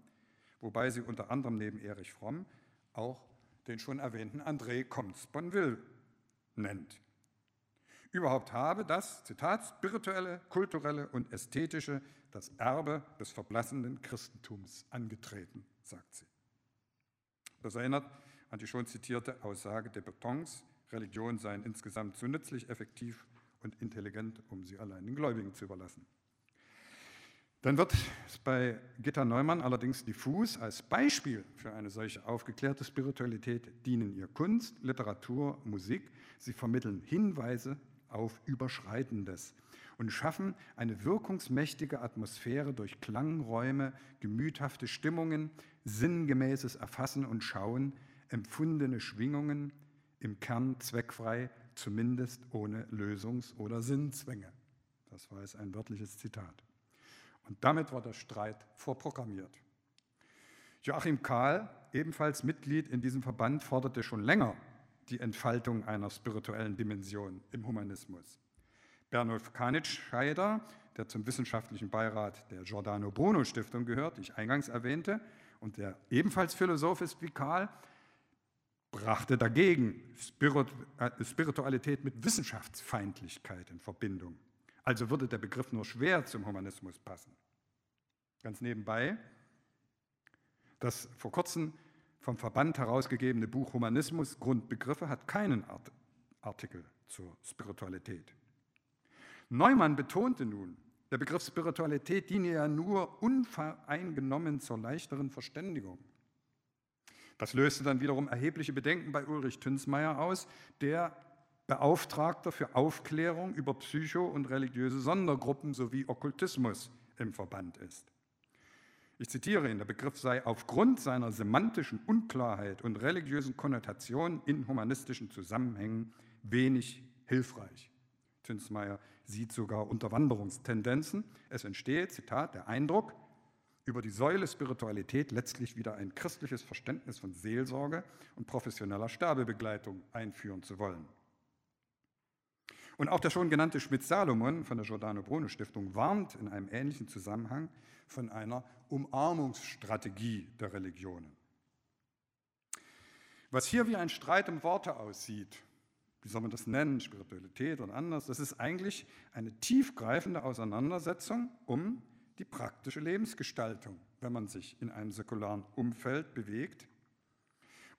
wobei sie unter anderem neben Erich Fromm auch den schon erwähnten André Comte-Sponville nennt. Überhaupt habe das, Zitat, spirituelle, kulturelle und ästhetische das Erbe des verblassenden Christentums angetreten, sagt sie. Das erinnert an die schon zitierte Aussage de Betons, Religion seien insgesamt zu nützlich, effektiv und intelligent, um sie allein den Gläubigen zu überlassen. Dann wird es bei Gitta Neumann allerdings diffus. Als Beispiel für eine solche aufgeklärte Spiritualität dienen ihr Kunst, Literatur, Musik. Sie vermitteln Hinweise auf Überschreitendes und schaffen eine wirkungsmächtige Atmosphäre durch Klangräume, gemüthafte Stimmungen, sinngemäßes Erfassen und Schauen, empfundene Schwingungen, im Kern zweckfrei, zumindest ohne Lösungs- oder Sinnzwänge. Das war jetzt ein wörtliches Zitat. Und damit war der Streit vorprogrammiert. Joachim Kahl, ebenfalls Mitglied in diesem Verband, forderte schon länger die Entfaltung einer spirituellen Dimension im Humanismus. Bernulf Kanitscheider, der zum wissenschaftlichen Beirat der Giordano Bruno Stiftung gehört, die ich eingangs erwähnte, und der ebenfalls Philosoph ist wie Karl, brachte dagegen äh, Spiritualität mit Wissenschaftsfeindlichkeit in Verbindung. Also würde der Begriff nur schwer zum Humanismus passen. Ganz nebenbei, das vor kurzem vom Verband herausgegebene Buch Humanismus Grundbegriffe hat keinen Artikel zur Spiritualität. Neumann betonte nun, der Begriff Spiritualität diene ja nur unvoreingenommen zur leichteren Verständigung. Das löste dann wiederum erhebliche Bedenken bei Ulrich Tünsmeier aus, der Beauftragter für Aufklärung über psycho- und religiöse Sondergruppen sowie Okkultismus im Verband ist. Ich zitiere ihn, der Begriff sei aufgrund seiner semantischen Unklarheit und religiösen Konnotation in humanistischen Zusammenhängen wenig hilfreich. Tünsmeier sieht sogar Unterwanderungstendenzen. Es entsteht, Zitat, der Eindruck, über die Säule Spiritualität letztlich wieder ein christliches Verständnis von Seelsorge und professioneller Sterbebegleitung einführen zu wollen. Und auch der schon genannte Schmidt-Salomon von der Giordano Bruno Stiftung warnt in einem ähnlichen Zusammenhang von einer Umarmungsstrategie der Religionen. Was hier wie ein Streit um Worte aussieht, wie soll man das nennen, Spiritualität und anders, das ist eigentlich eine tiefgreifende Auseinandersetzung um die praktische Lebensgestaltung, wenn man sich in einem säkularen Umfeld bewegt.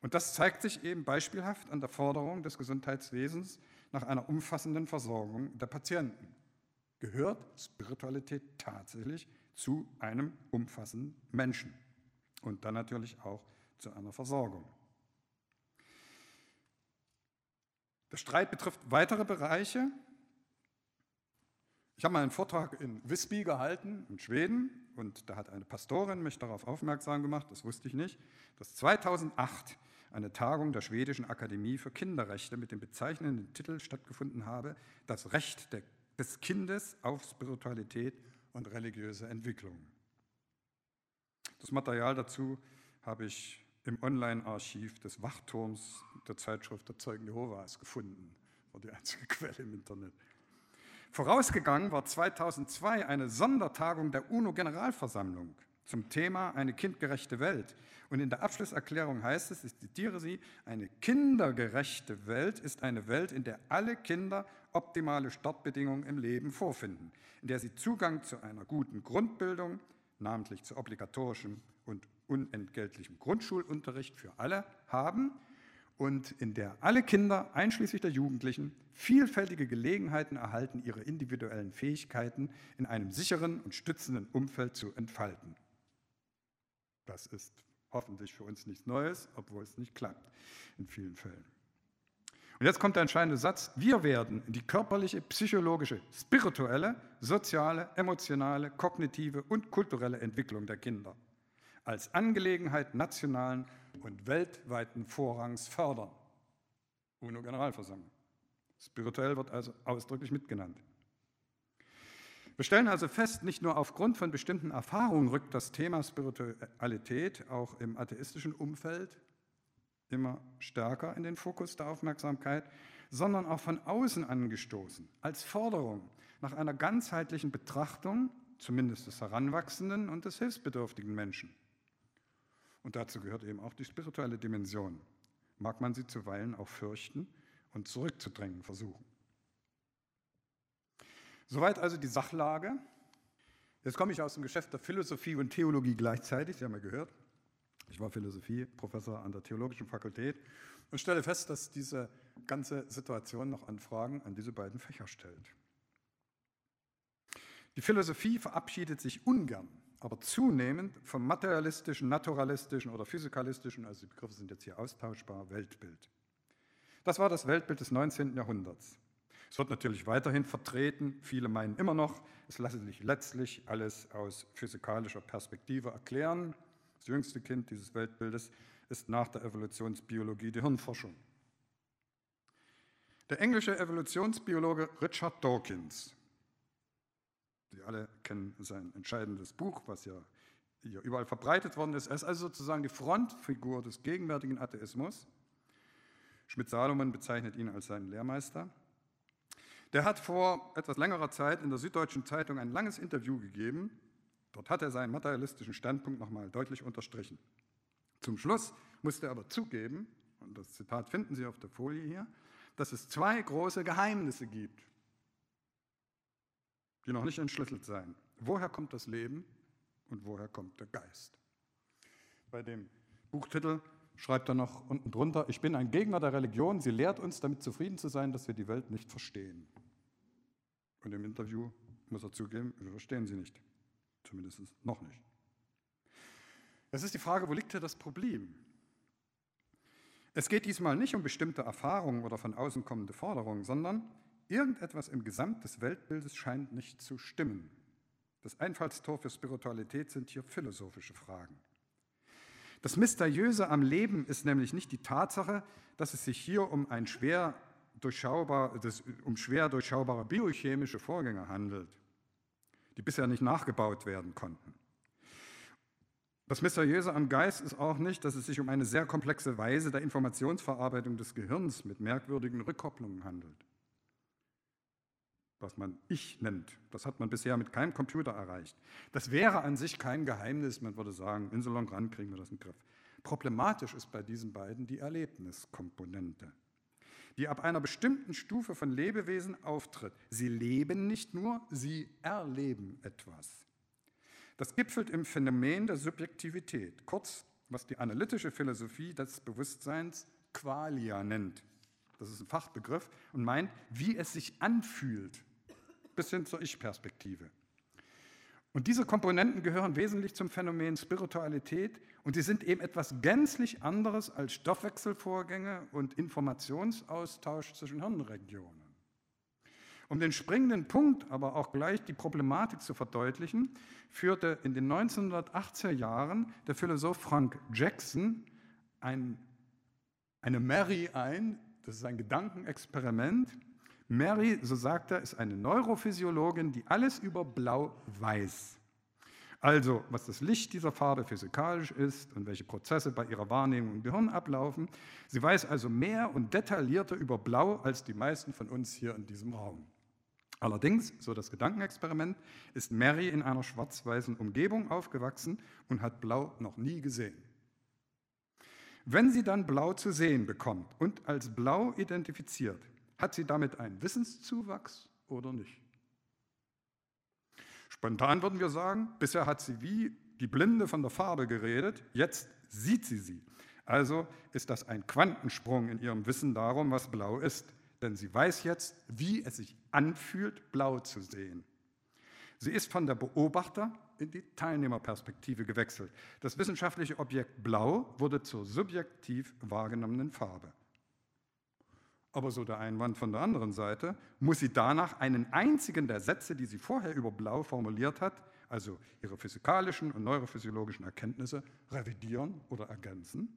Und das zeigt sich eben beispielhaft an der Forderung des Gesundheitswesens nach einer umfassenden Versorgung der Patienten. Gehört Spiritualität tatsächlich zu einem umfassenden Menschen und dann natürlich auch zu einer Versorgung. Der Streit betrifft weitere Bereiche. Ich habe mal einen Vortrag in Visby gehalten, in Schweden, und da hat eine Pastorin mich darauf aufmerksam gemacht, das wusste ich nicht, dass 2008 eine Tagung der Schwedischen Akademie für Kinderrechte mit dem bezeichnenden Titel stattgefunden habe, das Recht des Kindes auf Spiritualität und religiöse Entwicklung. Das Material dazu habe ich im Online-Archiv des Wachturms der Zeitschrift der Zeugen Jehovas gefunden. War die einzige Quelle im Internet. Vorausgegangen war 2002 eine Sondertagung der UNO-Generalversammlung zum Thema eine kindgerechte Welt. Und in der Abschlusserklärung heißt es, ich zitiere sie, eine kindergerechte Welt ist eine Welt, in der alle Kinder optimale Startbedingungen im Leben vorfinden, in der sie Zugang zu einer guten Grundbildung, namentlich zu obligatorischem und unentgeltlichem Grundschulunterricht für alle haben und in der alle Kinder, einschließlich der Jugendlichen, vielfältige Gelegenheiten erhalten, ihre individuellen Fähigkeiten in einem sicheren und stützenden Umfeld zu entfalten. Das ist hoffentlich für uns nichts Neues, obwohl es nicht klappt in vielen Fällen. Und jetzt kommt der entscheidende Satz. Wir werden die körperliche, psychologische, spirituelle, soziale, emotionale, kognitive und kulturelle Entwicklung der Kinder als Angelegenheit nationalen und weltweiten Vorrangs fördern. UNO-Generalversammlung. Spirituell wird also ausdrücklich mitgenannt. Wir stellen also fest, nicht nur aufgrund von bestimmten Erfahrungen rückt das Thema Spiritualität auch im atheistischen Umfeld immer stärker in den Fokus der Aufmerksamkeit, sondern auch von außen angestoßen, als Forderung nach einer ganzheitlichen Betrachtung, zumindest des Heranwachsenden und des hilfsbedürftigen Menschen. Und dazu gehört eben auch die spirituelle Dimension. Mag man sie zuweilen auch fürchten und zurückzudrängen versuchen. Soweit also die Sachlage. Jetzt komme ich aus dem Geschäft der Philosophie und Theologie gleichzeitig, Sie haben ja gehört. Ich war Philosophieprofessor an der Theologischen Fakultät und stelle fest, dass diese ganze Situation noch Anfragen an diese beiden Fächer stellt. Die Philosophie verabschiedet sich ungern, aber zunehmend vom materialistischen, naturalistischen oder physikalistischen, also die Begriffe sind jetzt hier austauschbar, Weltbild. Das war das Weltbild des 19. Jahrhunderts. Es wird natürlich weiterhin vertreten. Viele meinen immer noch, es lasse sich letztlich alles aus physikalischer Perspektive erklären. Das jüngste Kind dieses Weltbildes ist nach der Evolutionsbiologie die Hirnforschung. Der englische Evolutionsbiologe Richard Dawkins, Sie alle kennen sein entscheidendes Buch, was ja hier überall verbreitet worden ist. Er ist also sozusagen die Frontfigur des gegenwärtigen Atheismus. Schmidt-Salomon bezeichnet ihn als seinen Lehrmeister. Der hat vor etwas längerer Zeit in der Süddeutschen Zeitung ein langes Interview gegeben. Dort hat er seinen materialistischen Standpunkt nochmal deutlich unterstrichen. Zum Schluss musste er aber zugeben, und das Zitat finden Sie auf der Folie hier, dass es zwei große Geheimnisse gibt, die noch nicht entschlüsselt seien. Woher kommt das Leben und woher kommt der Geist? Bei dem Buchtitel schreibt er noch unten drunter, ich bin ein Gegner der Religion, sie lehrt uns damit zufrieden zu sein, dass wir die Welt nicht verstehen. Und im Interview muss er zugeben, wir verstehen sie nicht. Zumindest noch nicht. Es ist die Frage, wo liegt hier das Problem? Es geht diesmal nicht um bestimmte Erfahrungen oder von außen kommende Forderungen, sondern irgendetwas im Gesamt des Weltbildes scheint nicht zu stimmen. Das Einfallstor für Spiritualität sind hier philosophische Fragen. Das Mysteriöse am Leben ist nämlich nicht die Tatsache, dass es sich hier um ein schwer durchschaubar, das um schwer durchschaubare biochemische Vorgänge handelt, die bisher nicht nachgebaut werden konnten. Das Mysteriöse am Geist ist auch nicht, dass es sich um eine sehr komplexe Weise der Informationsverarbeitung des Gehirns mit merkwürdigen Rückkopplungen handelt. Was man Ich nennt, das hat man bisher mit keinem Computer erreicht. Das wäre an sich kein Geheimnis, man würde sagen, in so lang ran kriegen wir das in den Griff. Problematisch ist bei diesen beiden die Erlebniskomponente die ab einer bestimmten Stufe von Lebewesen auftritt. Sie leben nicht nur, sie erleben etwas. Das gipfelt im Phänomen der Subjektivität, kurz was die analytische Philosophie des Bewusstseins Qualia nennt. Das ist ein Fachbegriff und meint, wie es sich anfühlt, bis hin zur Ich-Perspektive. Und diese Komponenten gehören wesentlich zum Phänomen Spiritualität und sie sind eben etwas gänzlich anderes als Stoffwechselvorgänge und Informationsaustausch zwischen Hirnregionen. Um den springenden Punkt, aber auch gleich die Problematik zu verdeutlichen, führte in den 1980er Jahren der Philosoph Frank Jackson ein, eine Mary ein, das ist ein Gedankenexperiment, Mary, so sagt er, ist eine Neurophysiologin, die alles über Blau weiß. Also, was das Licht dieser Farbe physikalisch ist und welche Prozesse bei ihrer Wahrnehmung im Gehirn ablaufen. Sie weiß also mehr und detaillierter über Blau als die meisten von uns hier in diesem Raum. Allerdings, so das Gedankenexperiment, ist Mary in einer schwarz-weißen Umgebung aufgewachsen und hat Blau noch nie gesehen. Wenn sie dann Blau zu sehen bekommt und als Blau identifiziert, hat sie damit einen Wissenszuwachs oder nicht? Spontan würden wir sagen, bisher hat sie wie die Blinde von der Farbe geredet, jetzt sieht sie sie. Also ist das ein Quantensprung in ihrem Wissen darum, was blau ist. Denn sie weiß jetzt, wie es sich anfühlt, blau zu sehen. Sie ist von der Beobachter in die Teilnehmerperspektive gewechselt. Das wissenschaftliche Objekt Blau wurde zur subjektiv wahrgenommenen Farbe. Aber so der Einwand von der anderen Seite, muss sie danach einen einzigen der Sätze, die sie vorher über Blau formuliert hat, also ihre physikalischen und neurophysiologischen Erkenntnisse, revidieren oder ergänzen?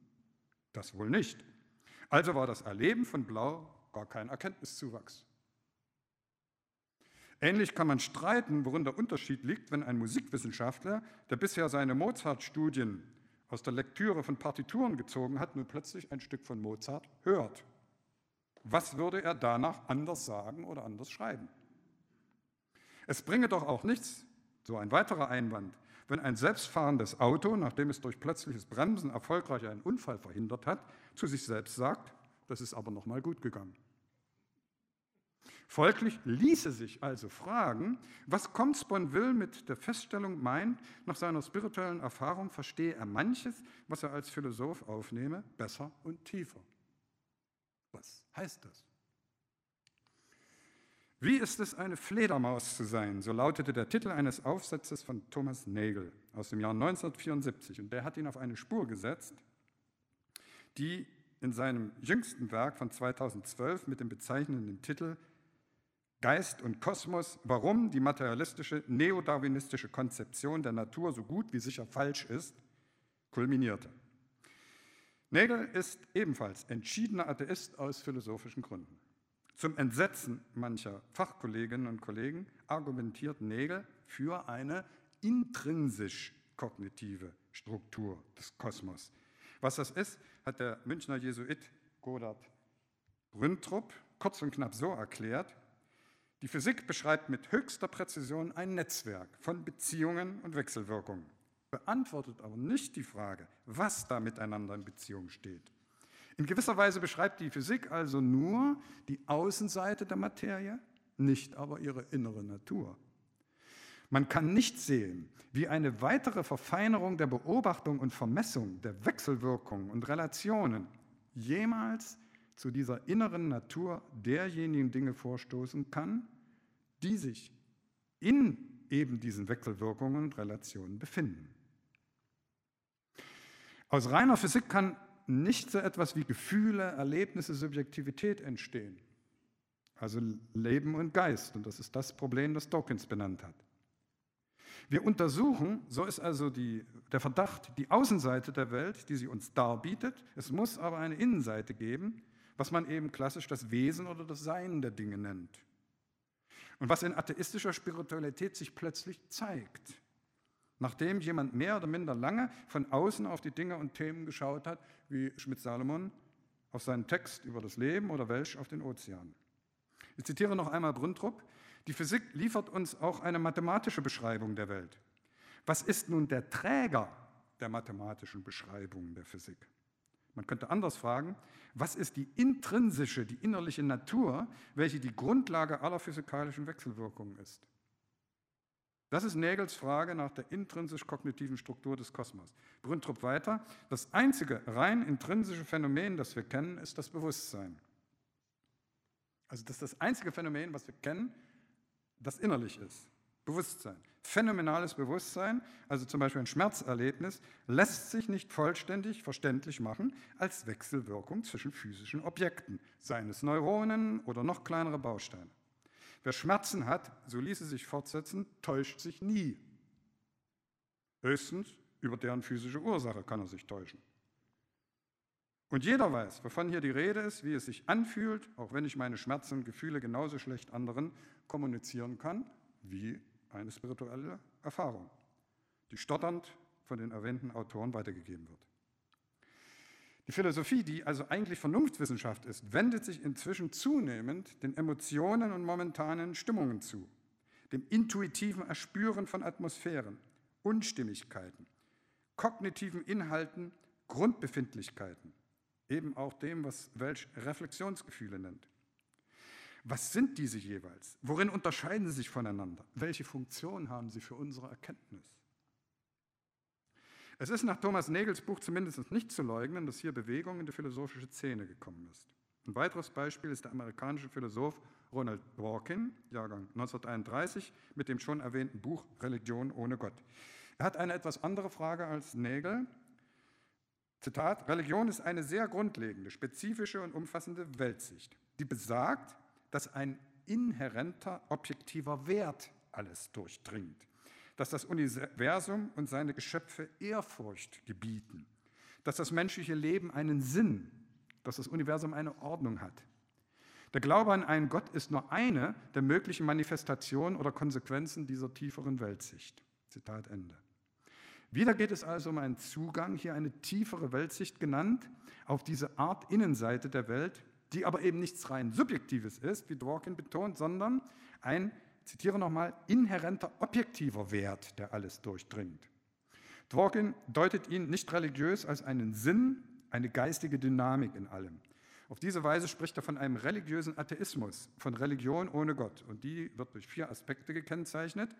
Das wohl nicht. Also war das Erleben von Blau gar kein Erkenntniszuwachs. Ähnlich kann man streiten, worin der Unterschied liegt, wenn ein Musikwissenschaftler, der bisher seine Mozart-Studien aus der Lektüre von Partituren gezogen hat, nun plötzlich ein Stück von Mozart hört. Was würde er danach anders sagen oder anders schreiben? Es bringe doch auch nichts, so ein weiterer Einwand, wenn ein selbstfahrendes Auto, nachdem es durch plötzliches Bremsen erfolgreich einen Unfall verhindert hat, zu sich selbst sagt, das ist aber nochmal gut gegangen. Folglich ließe sich also fragen, was Comsponville mit der Feststellung meint, nach seiner spirituellen Erfahrung verstehe er manches, was er als Philosoph aufnehme, besser und tiefer. Was heißt das? Wie ist es, eine Fledermaus zu sein? So lautete der Titel eines Aufsatzes von Thomas Nagel aus dem Jahr 1974. Und der hat ihn auf eine Spur gesetzt, die in seinem jüngsten Werk von 2012 mit dem bezeichnenden Titel Geist und Kosmos, warum die materialistische neodarwinistische Konzeption der Natur so gut wie sicher falsch ist, kulminierte. Nagel ist ebenfalls entschiedener Atheist aus philosophischen Gründen. Zum Entsetzen mancher Fachkolleginnen und Kollegen argumentiert Nägel für eine intrinsisch kognitive Struktur des Kosmos. Was das ist, hat der Münchner Jesuit Godard Brüntrup kurz und knapp so erklärt. Die Physik beschreibt mit höchster Präzision ein Netzwerk von Beziehungen und Wechselwirkungen, beantwortet aber nicht die Frage, was da miteinander in Beziehung steht. In gewisser Weise beschreibt die Physik also nur die Außenseite der Materie, nicht aber ihre innere Natur. Man kann nicht sehen, wie eine weitere Verfeinerung der Beobachtung und Vermessung der Wechselwirkungen und Relationen jemals zu dieser inneren Natur derjenigen Dinge vorstoßen kann, die sich in eben diesen Wechselwirkungen und Relationen befinden. Aus reiner Physik kann nicht so etwas wie Gefühle, Erlebnisse, Subjektivität entstehen. Also Leben und Geist. Und das ist das Problem, das Dawkins benannt hat. Wir untersuchen, so ist also die, der Verdacht, die Außenseite der Welt, die sie uns darbietet. Es muss aber eine Innenseite geben, was man eben klassisch das Wesen oder das Sein der Dinge nennt. Und was in atheistischer Spiritualität sich plötzlich zeigt nachdem jemand mehr oder minder lange von außen auf die Dinge und Themen geschaut hat, wie Schmidt-Salomon auf seinen Text über das Leben oder Welsch auf den Ozean. Ich zitiere noch einmal Brüntrup. Die Physik liefert uns auch eine mathematische Beschreibung der Welt. Was ist nun der Träger der mathematischen Beschreibung der Physik? Man könnte anders fragen, was ist die intrinsische, die innerliche Natur, welche die Grundlage aller physikalischen Wechselwirkungen ist? Das ist Nägels Frage nach der intrinsisch-kognitiven Struktur des Kosmos. Brüntrup weiter, das einzige rein intrinsische Phänomen, das wir kennen, ist das Bewusstsein. Also das ist das einzige Phänomen, was wir kennen, das innerlich ist. Bewusstsein. Phänomenales Bewusstsein, also zum Beispiel ein Schmerzerlebnis, lässt sich nicht vollständig verständlich machen als Wechselwirkung zwischen physischen Objekten, seien es Neuronen oder noch kleinere Bausteine. Wer Schmerzen hat, so ließe sich fortsetzen, täuscht sich nie. Höchstens über deren physische Ursache kann er sich täuschen. Und jeder weiß, wovon hier die Rede ist, wie es sich anfühlt, auch wenn ich meine Schmerzen und Gefühle genauso schlecht anderen kommunizieren kann, wie eine spirituelle Erfahrung, die stotternd von den erwähnten Autoren weitergegeben wird. Die Philosophie, die also eigentlich Vernunftwissenschaft ist, wendet sich inzwischen zunehmend den Emotionen und momentanen Stimmungen zu, dem intuitiven Erspüren von Atmosphären, Unstimmigkeiten, kognitiven Inhalten, Grundbefindlichkeiten, eben auch dem, was Welsch Reflexionsgefühle nennt. Was sind diese jeweils? Worin unterscheiden sie sich voneinander? Welche Funktion haben sie für unsere Erkenntnis? Es ist nach Thomas Nagels Buch zumindest nicht zu leugnen, dass hier Bewegung in die philosophische Szene gekommen ist. Ein weiteres Beispiel ist der amerikanische Philosoph Ronald Dworkin, Jahrgang 1931, mit dem schon erwähnten Buch Religion ohne Gott. Er hat eine etwas andere Frage als Nagel. Zitat, Religion ist eine sehr grundlegende, spezifische und umfassende Weltsicht, die besagt, dass ein inhärenter, objektiver Wert alles durchdringt dass das Universum und seine Geschöpfe Ehrfurcht gebieten, dass das menschliche Leben einen Sinn, dass das Universum eine Ordnung hat. Der Glaube an einen Gott ist nur eine der möglichen Manifestationen oder Konsequenzen dieser tieferen Weltsicht. Zitat Ende. Wieder geht es also um einen Zugang, hier eine tiefere Weltsicht genannt, auf diese Art Innenseite der Welt, die aber eben nichts rein Subjektives ist, wie Dworkin betont, sondern ein zitiere nochmal, inhärenter objektiver Wert, der alles durchdringt. Dworkin deutet ihn nicht religiös als einen Sinn, eine geistige Dynamik in allem. Auf diese Weise spricht er von einem religiösen Atheismus, von Religion ohne Gott. Und die wird durch vier Aspekte gekennzeichnet.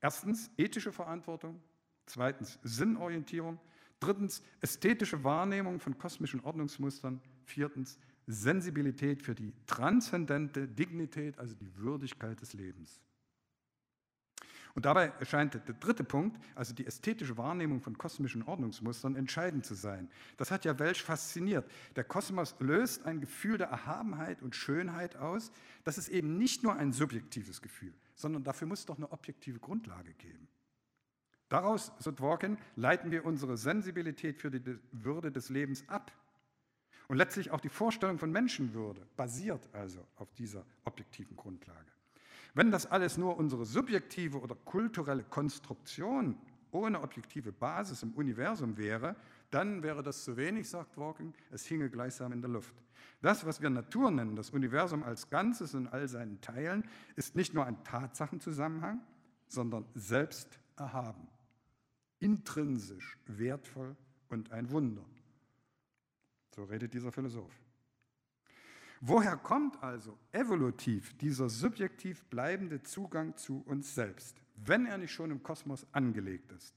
Erstens ethische Verantwortung, zweitens Sinnorientierung, drittens ästhetische Wahrnehmung von kosmischen Ordnungsmustern, viertens Sensibilität für die transzendente Dignität, also die Würdigkeit des Lebens. Und dabei erscheint der dritte Punkt, also die ästhetische Wahrnehmung von kosmischen Ordnungsmustern, entscheidend zu sein. Das hat ja Welsch fasziniert. Der Kosmos löst ein Gefühl der Erhabenheit und Schönheit aus. Das ist eben nicht nur ein subjektives Gefühl, sondern dafür muss es doch eine objektive Grundlage geben. Daraus, so Dworkin, leiten wir unsere Sensibilität für die Würde des Lebens ab. Und letztlich auch die Vorstellung von Menschenwürde basiert also auf dieser objektiven Grundlage. Wenn das alles nur unsere subjektive oder kulturelle Konstruktion ohne objektive Basis im Universum wäre, dann wäre das zu wenig, sagt Walking, es hinge gleichsam in der Luft. Das, was wir Natur nennen, das Universum als Ganzes in all seinen Teilen, ist nicht nur ein Tatsachenzusammenhang, sondern selbst erhaben, intrinsisch wertvoll und ein Wunder. So redet dieser Philosoph. Woher kommt also evolutiv dieser subjektiv bleibende Zugang zu uns selbst, wenn er nicht schon im Kosmos angelegt ist?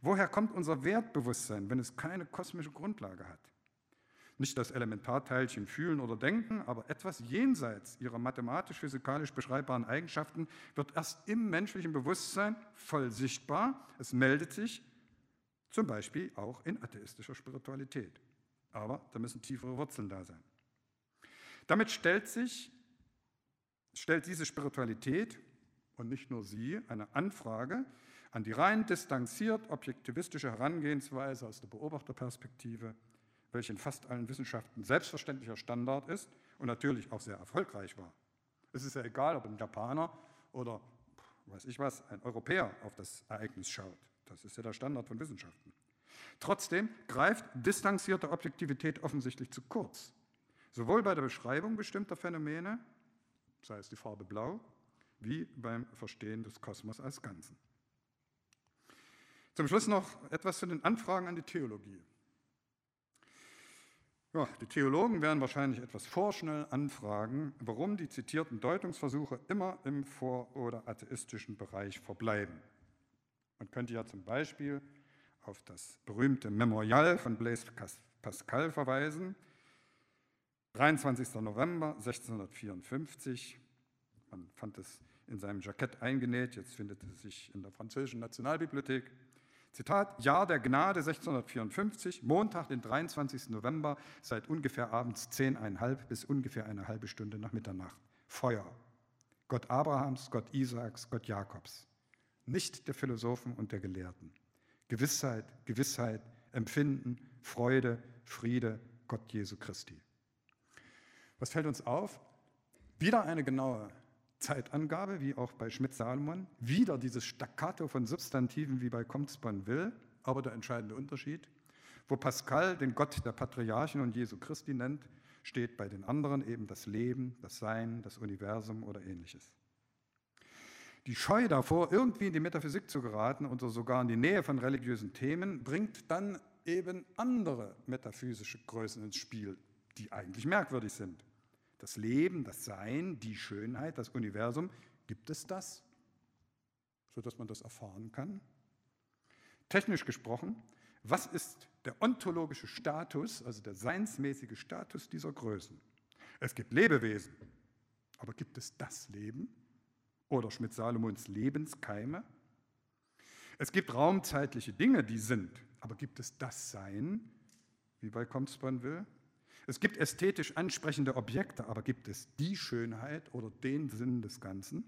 Woher kommt unser Wertbewusstsein, wenn es keine kosmische Grundlage hat? Nicht das Elementarteilchen fühlen oder denken, aber etwas jenseits ihrer mathematisch-physikalisch beschreibbaren Eigenschaften wird erst im menschlichen Bewusstsein voll sichtbar. Es meldet sich zum Beispiel auch in atheistischer Spiritualität. Aber da müssen tiefere Wurzeln da sein. Damit stellt sich, stellt diese Spiritualität und nicht nur sie eine Anfrage an die rein distanziert objektivistische Herangehensweise aus der Beobachterperspektive, welche in fast allen Wissenschaften selbstverständlicher Standard ist und natürlich auch sehr erfolgreich war. Es ist ja egal, ob ein Japaner oder weiß ich was, ein Europäer auf das Ereignis schaut. Das ist ja der Standard von Wissenschaften. Trotzdem greift distanzierte Objektivität offensichtlich zu kurz. Sowohl bei der Beschreibung bestimmter Phänomene, sei es die Farbe blau, wie beim Verstehen des Kosmos als Ganzen. Zum Schluss noch etwas zu den Anfragen an die Theologie. Ja, die Theologen werden wahrscheinlich etwas vorschnell anfragen, warum die zitierten Deutungsversuche immer im vor- oder atheistischen Bereich verbleiben. Man könnte ja zum Beispiel auf das berühmte Memorial von Blaise Pascal verweisen. 23. November 1654. Man fand es in seinem Jackett eingenäht, jetzt findet es sich in der französischen Nationalbibliothek. Zitat, Jahr der Gnade 1654, Montag, den 23. November, seit ungefähr abends zehneinhalb bis ungefähr eine halbe Stunde nach Mitternacht. Feuer. Gott Abrahams, Gott Isaaks, Gott Jakobs. Nicht der Philosophen und der Gelehrten. Gewissheit, Gewissheit, Empfinden, Freude, Friede, Gott Jesu Christi. Was fällt uns auf? Wieder eine genaue Zeitangabe, wie auch bei Schmidt-Salomon. Wieder dieses Staccato von Substantiven wie bei Comte Will, aber der entscheidende Unterschied. Wo Pascal den Gott der Patriarchen und Jesu Christi nennt, steht bei den anderen eben das Leben, das Sein, das Universum oder ähnliches. Die Scheu davor, irgendwie in die Metaphysik zu geraten oder sogar in die Nähe von religiösen Themen, bringt dann eben andere metaphysische Größen ins Spiel, die eigentlich merkwürdig sind. Das Leben, das Sein, die Schönheit, das Universum, gibt es das, sodass man das erfahren kann? Technisch gesprochen, was ist der ontologische Status, also der seinsmäßige Status dieser Größen? Es gibt Lebewesen, aber gibt es das Leben? Oder Schmidt-Salomons Lebenskeime? Es gibt raumzeitliche Dinge, die sind, aber gibt es das Sein, wie bei Comspan will? Es gibt ästhetisch ansprechende Objekte, aber gibt es die Schönheit oder den Sinn des Ganzen?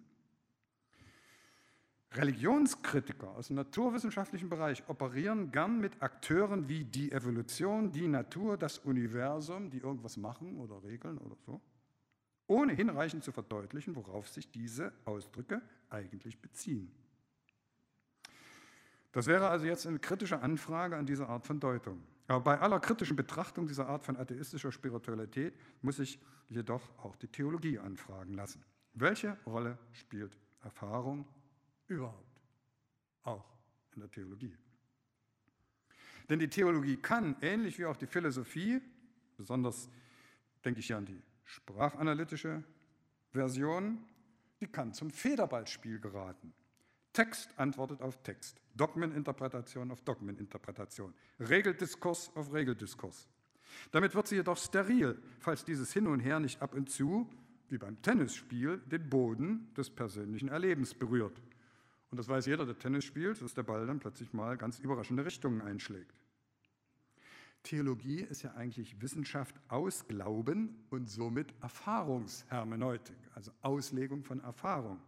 Religionskritiker aus dem naturwissenschaftlichen Bereich operieren gern mit Akteuren wie die Evolution, die Natur, das Universum, die irgendwas machen oder regeln oder so, ohne hinreichend zu verdeutlichen, worauf sich diese Ausdrücke eigentlich beziehen. Das wäre also jetzt eine kritische Anfrage an diese Art von Deutung. Aber bei aller kritischen Betrachtung dieser Art von atheistischer Spiritualität muss ich jedoch auch die Theologie anfragen lassen. Welche Rolle spielt Erfahrung überhaupt? Auch in der Theologie. Denn die Theologie kann, ähnlich wie auch die Philosophie, besonders denke ich ja an die sprachanalytische Version, die kann zum Federballspiel geraten. Text antwortet auf Text, Dogmeninterpretation auf Dogmeninterpretation, Regeldiskurs auf Regeldiskurs. Damit wird sie jedoch steril, falls dieses Hin und Her nicht ab und zu, wie beim Tennisspiel, den Boden des persönlichen Erlebens berührt. Und das weiß jeder, der Tennis spielt, dass der Ball dann plötzlich mal ganz überraschende Richtungen einschlägt. Theologie ist ja eigentlich Wissenschaft aus Glauben und somit Erfahrungshermeneutik, also Auslegung von Erfahrung.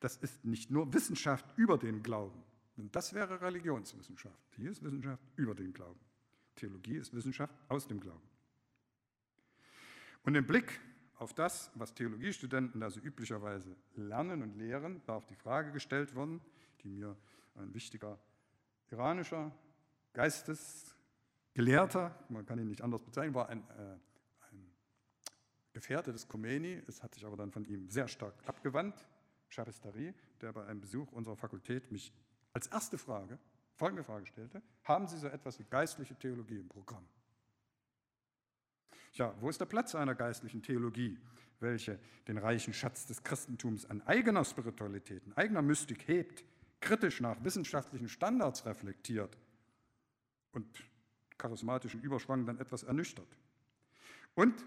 Das ist nicht nur Wissenschaft über den Glauben, denn das wäre Religionswissenschaft. Hier ist Wissenschaft über den Glauben. Theologie ist Wissenschaft aus dem Glauben. Und im Blick auf das, was Theologiestudenten also üblicherweise lernen und lehren, darf die Frage gestellt werden, die mir ein wichtiger iranischer Geistesgelehrter, man kann ihn nicht anders bezeichnen, war ein, äh, ein Gefährte des Khomeini, es hat sich aber dann von ihm sehr stark abgewandt, Shabestari, der bei einem Besuch unserer Fakultät mich als erste Frage folgende Frage stellte: Haben Sie so etwas wie geistliche Theologie im Programm? Ja, wo ist der Platz einer geistlichen Theologie, welche den reichen Schatz des Christentums an eigener Spiritualität, an eigener Mystik hebt, kritisch nach wissenschaftlichen Standards reflektiert und charismatischen Überschwang dann etwas ernüchtert? Und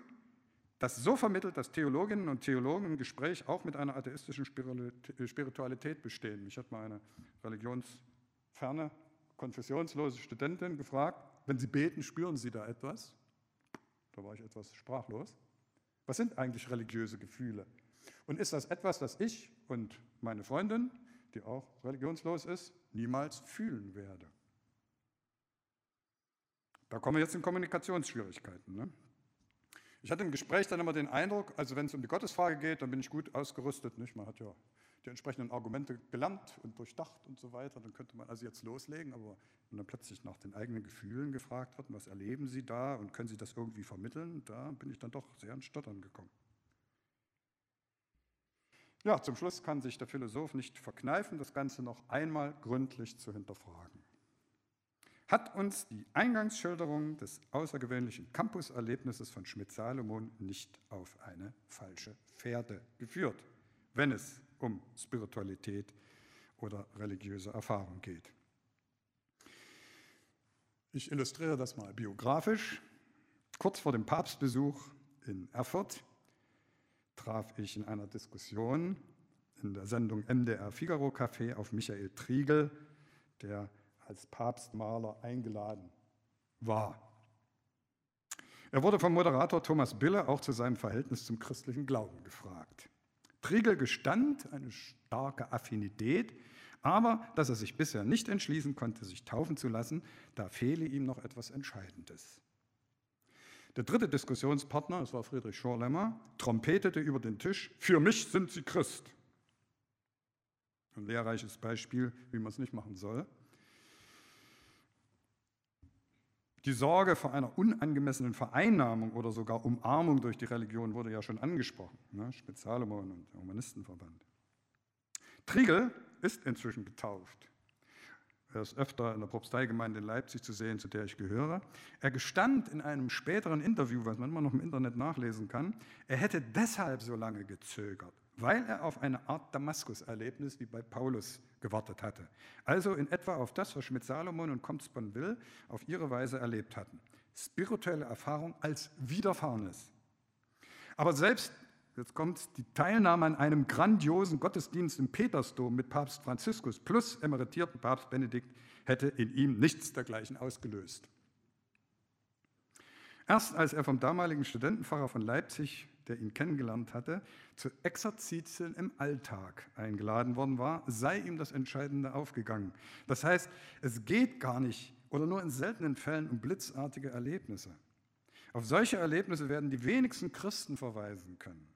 das so vermittelt, dass Theologinnen und Theologen im Gespräch auch mit einer atheistischen Spiritualität bestehen. Mich hat mal eine religionsferne, konfessionslose Studentin gefragt, wenn Sie beten, spüren Sie da etwas? Da war ich etwas sprachlos. Was sind eigentlich religiöse Gefühle? Und ist das etwas, das ich und meine Freundin, die auch religionslos ist, niemals fühlen werde? Da kommen wir jetzt in Kommunikationsschwierigkeiten. Ne? Ich hatte im Gespräch dann immer den Eindruck, also wenn es um die Gottesfrage geht, dann bin ich gut ausgerüstet. Nicht? Man hat ja die entsprechenden Argumente gelernt und durchdacht und so weiter. Dann könnte man also jetzt loslegen, aber wenn dann plötzlich nach den eigenen Gefühlen gefragt wird, was erleben Sie da und können Sie das irgendwie vermitteln, da bin ich dann doch sehr ins Stottern gekommen. Ja, zum Schluss kann sich der Philosoph nicht verkneifen, das Ganze noch einmal gründlich zu hinterfragen hat uns die Eingangsschilderung des außergewöhnlichen Campuserlebnisses von Schmidt-Salomon nicht auf eine falsche Pferde geführt, wenn es um Spiritualität oder religiöse Erfahrung geht. Ich illustriere das mal biografisch. Kurz vor dem Papstbesuch in Erfurt traf ich in einer Diskussion in der Sendung MDR Figaro Café auf Michael Triegel, der als Papstmaler eingeladen war. Er wurde vom Moderator Thomas Bille auch zu seinem Verhältnis zum christlichen Glauben gefragt. Triegel gestand eine starke Affinität, aber dass er sich bisher nicht entschließen konnte, sich taufen zu lassen, da fehle ihm noch etwas Entscheidendes. Der dritte Diskussionspartner, es war Friedrich Schorlemmer, trompetete über den Tisch, für mich sind Sie Christ. Ein lehrreiches Beispiel, wie man es nicht machen soll. Die Sorge vor einer unangemessenen Vereinnahmung oder sogar Umarmung durch die Religion wurde ja schon angesprochen, ne? Schmidt Salomon und Humanistenverband. Triegel ist inzwischen getauft. Er ist öfter in der Propsteigemeinde in Leipzig zu sehen, zu der ich gehöre. Er gestand in einem späteren Interview, was man immer noch im Internet nachlesen kann, er hätte deshalb so lange gezögert, weil er auf eine Art Damaskus-Erlebnis wie bei Paulus gewartet hatte. Also in etwa auf das, was Schmidt-Salomon und Comspan-Will auf ihre Weise erlebt hatten. Spirituelle Erfahrung als Widerfahrenes. Aber selbst Jetzt kommt die Teilnahme an einem grandiosen Gottesdienst im Petersdom mit Papst Franziskus plus emeritierten Papst Benedikt hätte in ihm nichts dergleichen ausgelöst. Erst als er vom damaligen Studentenpfarrer von Leipzig, der ihn kennengelernt hatte, zu Exerzitien im Alltag eingeladen worden war, sei ihm das Entscheidende aufgegangen. Das heißt, es geht gar nicht oder nur in seltenen Fällen um blitzartige Erlebnisse. Auf solche Erlebnisse werden die wenigsten Christen verweisen können.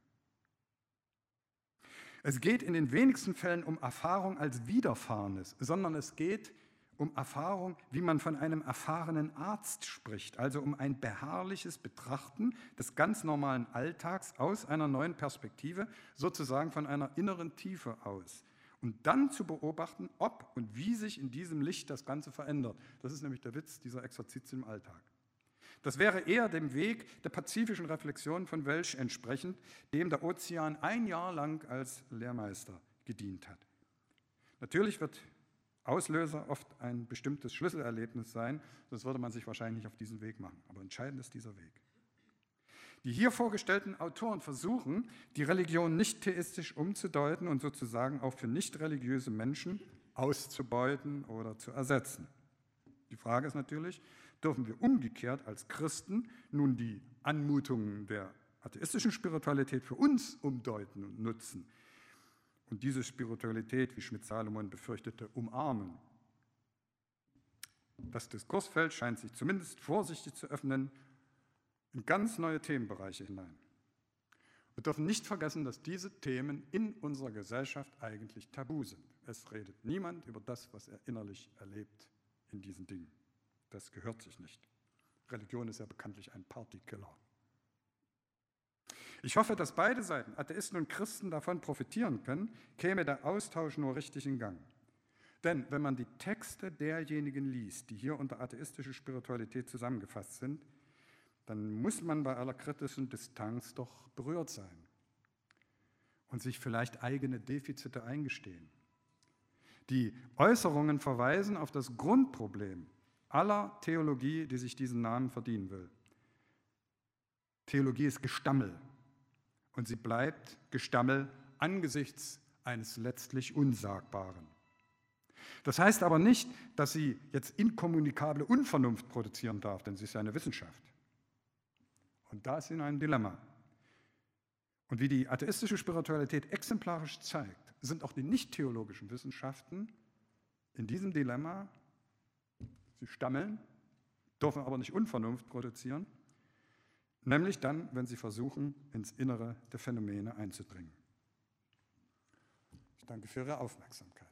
Es geht in den wenigsten Fällen um Erfahrung als Widerfahrenes, sondern es geht um Erfahrung, wie man von einem erfahrenen Arzt spricht, also um ein beharrliches Betrachten des ganz normalen Alltags aus einer neuen Perspektive, sozusagen von einer inneren Tiefe aus. Und dann zu beobachten, ob und wie sich in diesem Licht das Ganze verändert. Das ist nämlich der Witz dieser Exerzitien im Alltag. Das wäre eher dem Weg der pazifischen Reflexion von Welsch entsprechend, dem der Ozean ein Jahr lang als Lehrmeister gedient hat. Natürlich wird Auslöser oft ein bestimmtes Schlüsselerlebnis sein, sonst würde man sich wahrscheinlich nicht auf diesen Weg machen. Aber entscheidend ist dieser Weg. Die hier vorgestellten Autoren versuchen, die Religion nicht theistisch umzudeuten und sozusagen auch für nicht religiöse Menschen auszubeuten oder zu ersetzen. Die Frage ist natürlich, dürfen wir umgekehrt als Christen nun die Anmutungen der atheistischen Spiritualität für uns umdeuten und nutzen und diese Spiritualität, wie Schmidt-Salomon befürchtete, umarmen. Das Diskursfeld scheint sich zumindest vorsichtig zu öffnen in ganz neue Themenbereiche hinein. Wir dürfen nicht vergessen, dass diese Themen in unserer Gesellschaft eigentlich tabu sind. Es redet niemand über das, was er innerlich erlebt in diesen Dingen. Das gehört sich nicht. Religion ist ja bekanntlich ein Partykiller. Ich hoffe, dass beide Seiten, Atheisten und Christen, davon profitieren können, käme der Austausch nur richtig in Gang. Denn wenn man die Texte derjenigen liest, die hier unter atheistische Spiritualität zusammengefasst sind, dann muss man bei aller kritischen Distanz doch berührt sein und sich vielleicht eigene Defizite eingestehen. Die Äußerungen verweisen auf das Grundproblem aller Theologie, die sich diesen Namen verdienen will. Theologie ist Gestammel und sie bleibt Gestammel angesichts eines letztlich Unsagbaren. Das heißt aber nicht, dass sie jetzt inkommunikable Unvernunft produzieren darf, denn sie ist eine Wissenschaft. Und da ist sie in einem Dilemma. Und wie die atheistische Spiritualität exemplarisch zeigt, sind auch die nicht-theologischen Wissenschaften in diesem Dilemma Sie stammeln, dürfen aber nicht Unvernunft produzieren, nämlich dann, wenn sie versuchen, ins Innere der Phänomene einzudringen. Ich danke für Ihre Aufmerksamkeit.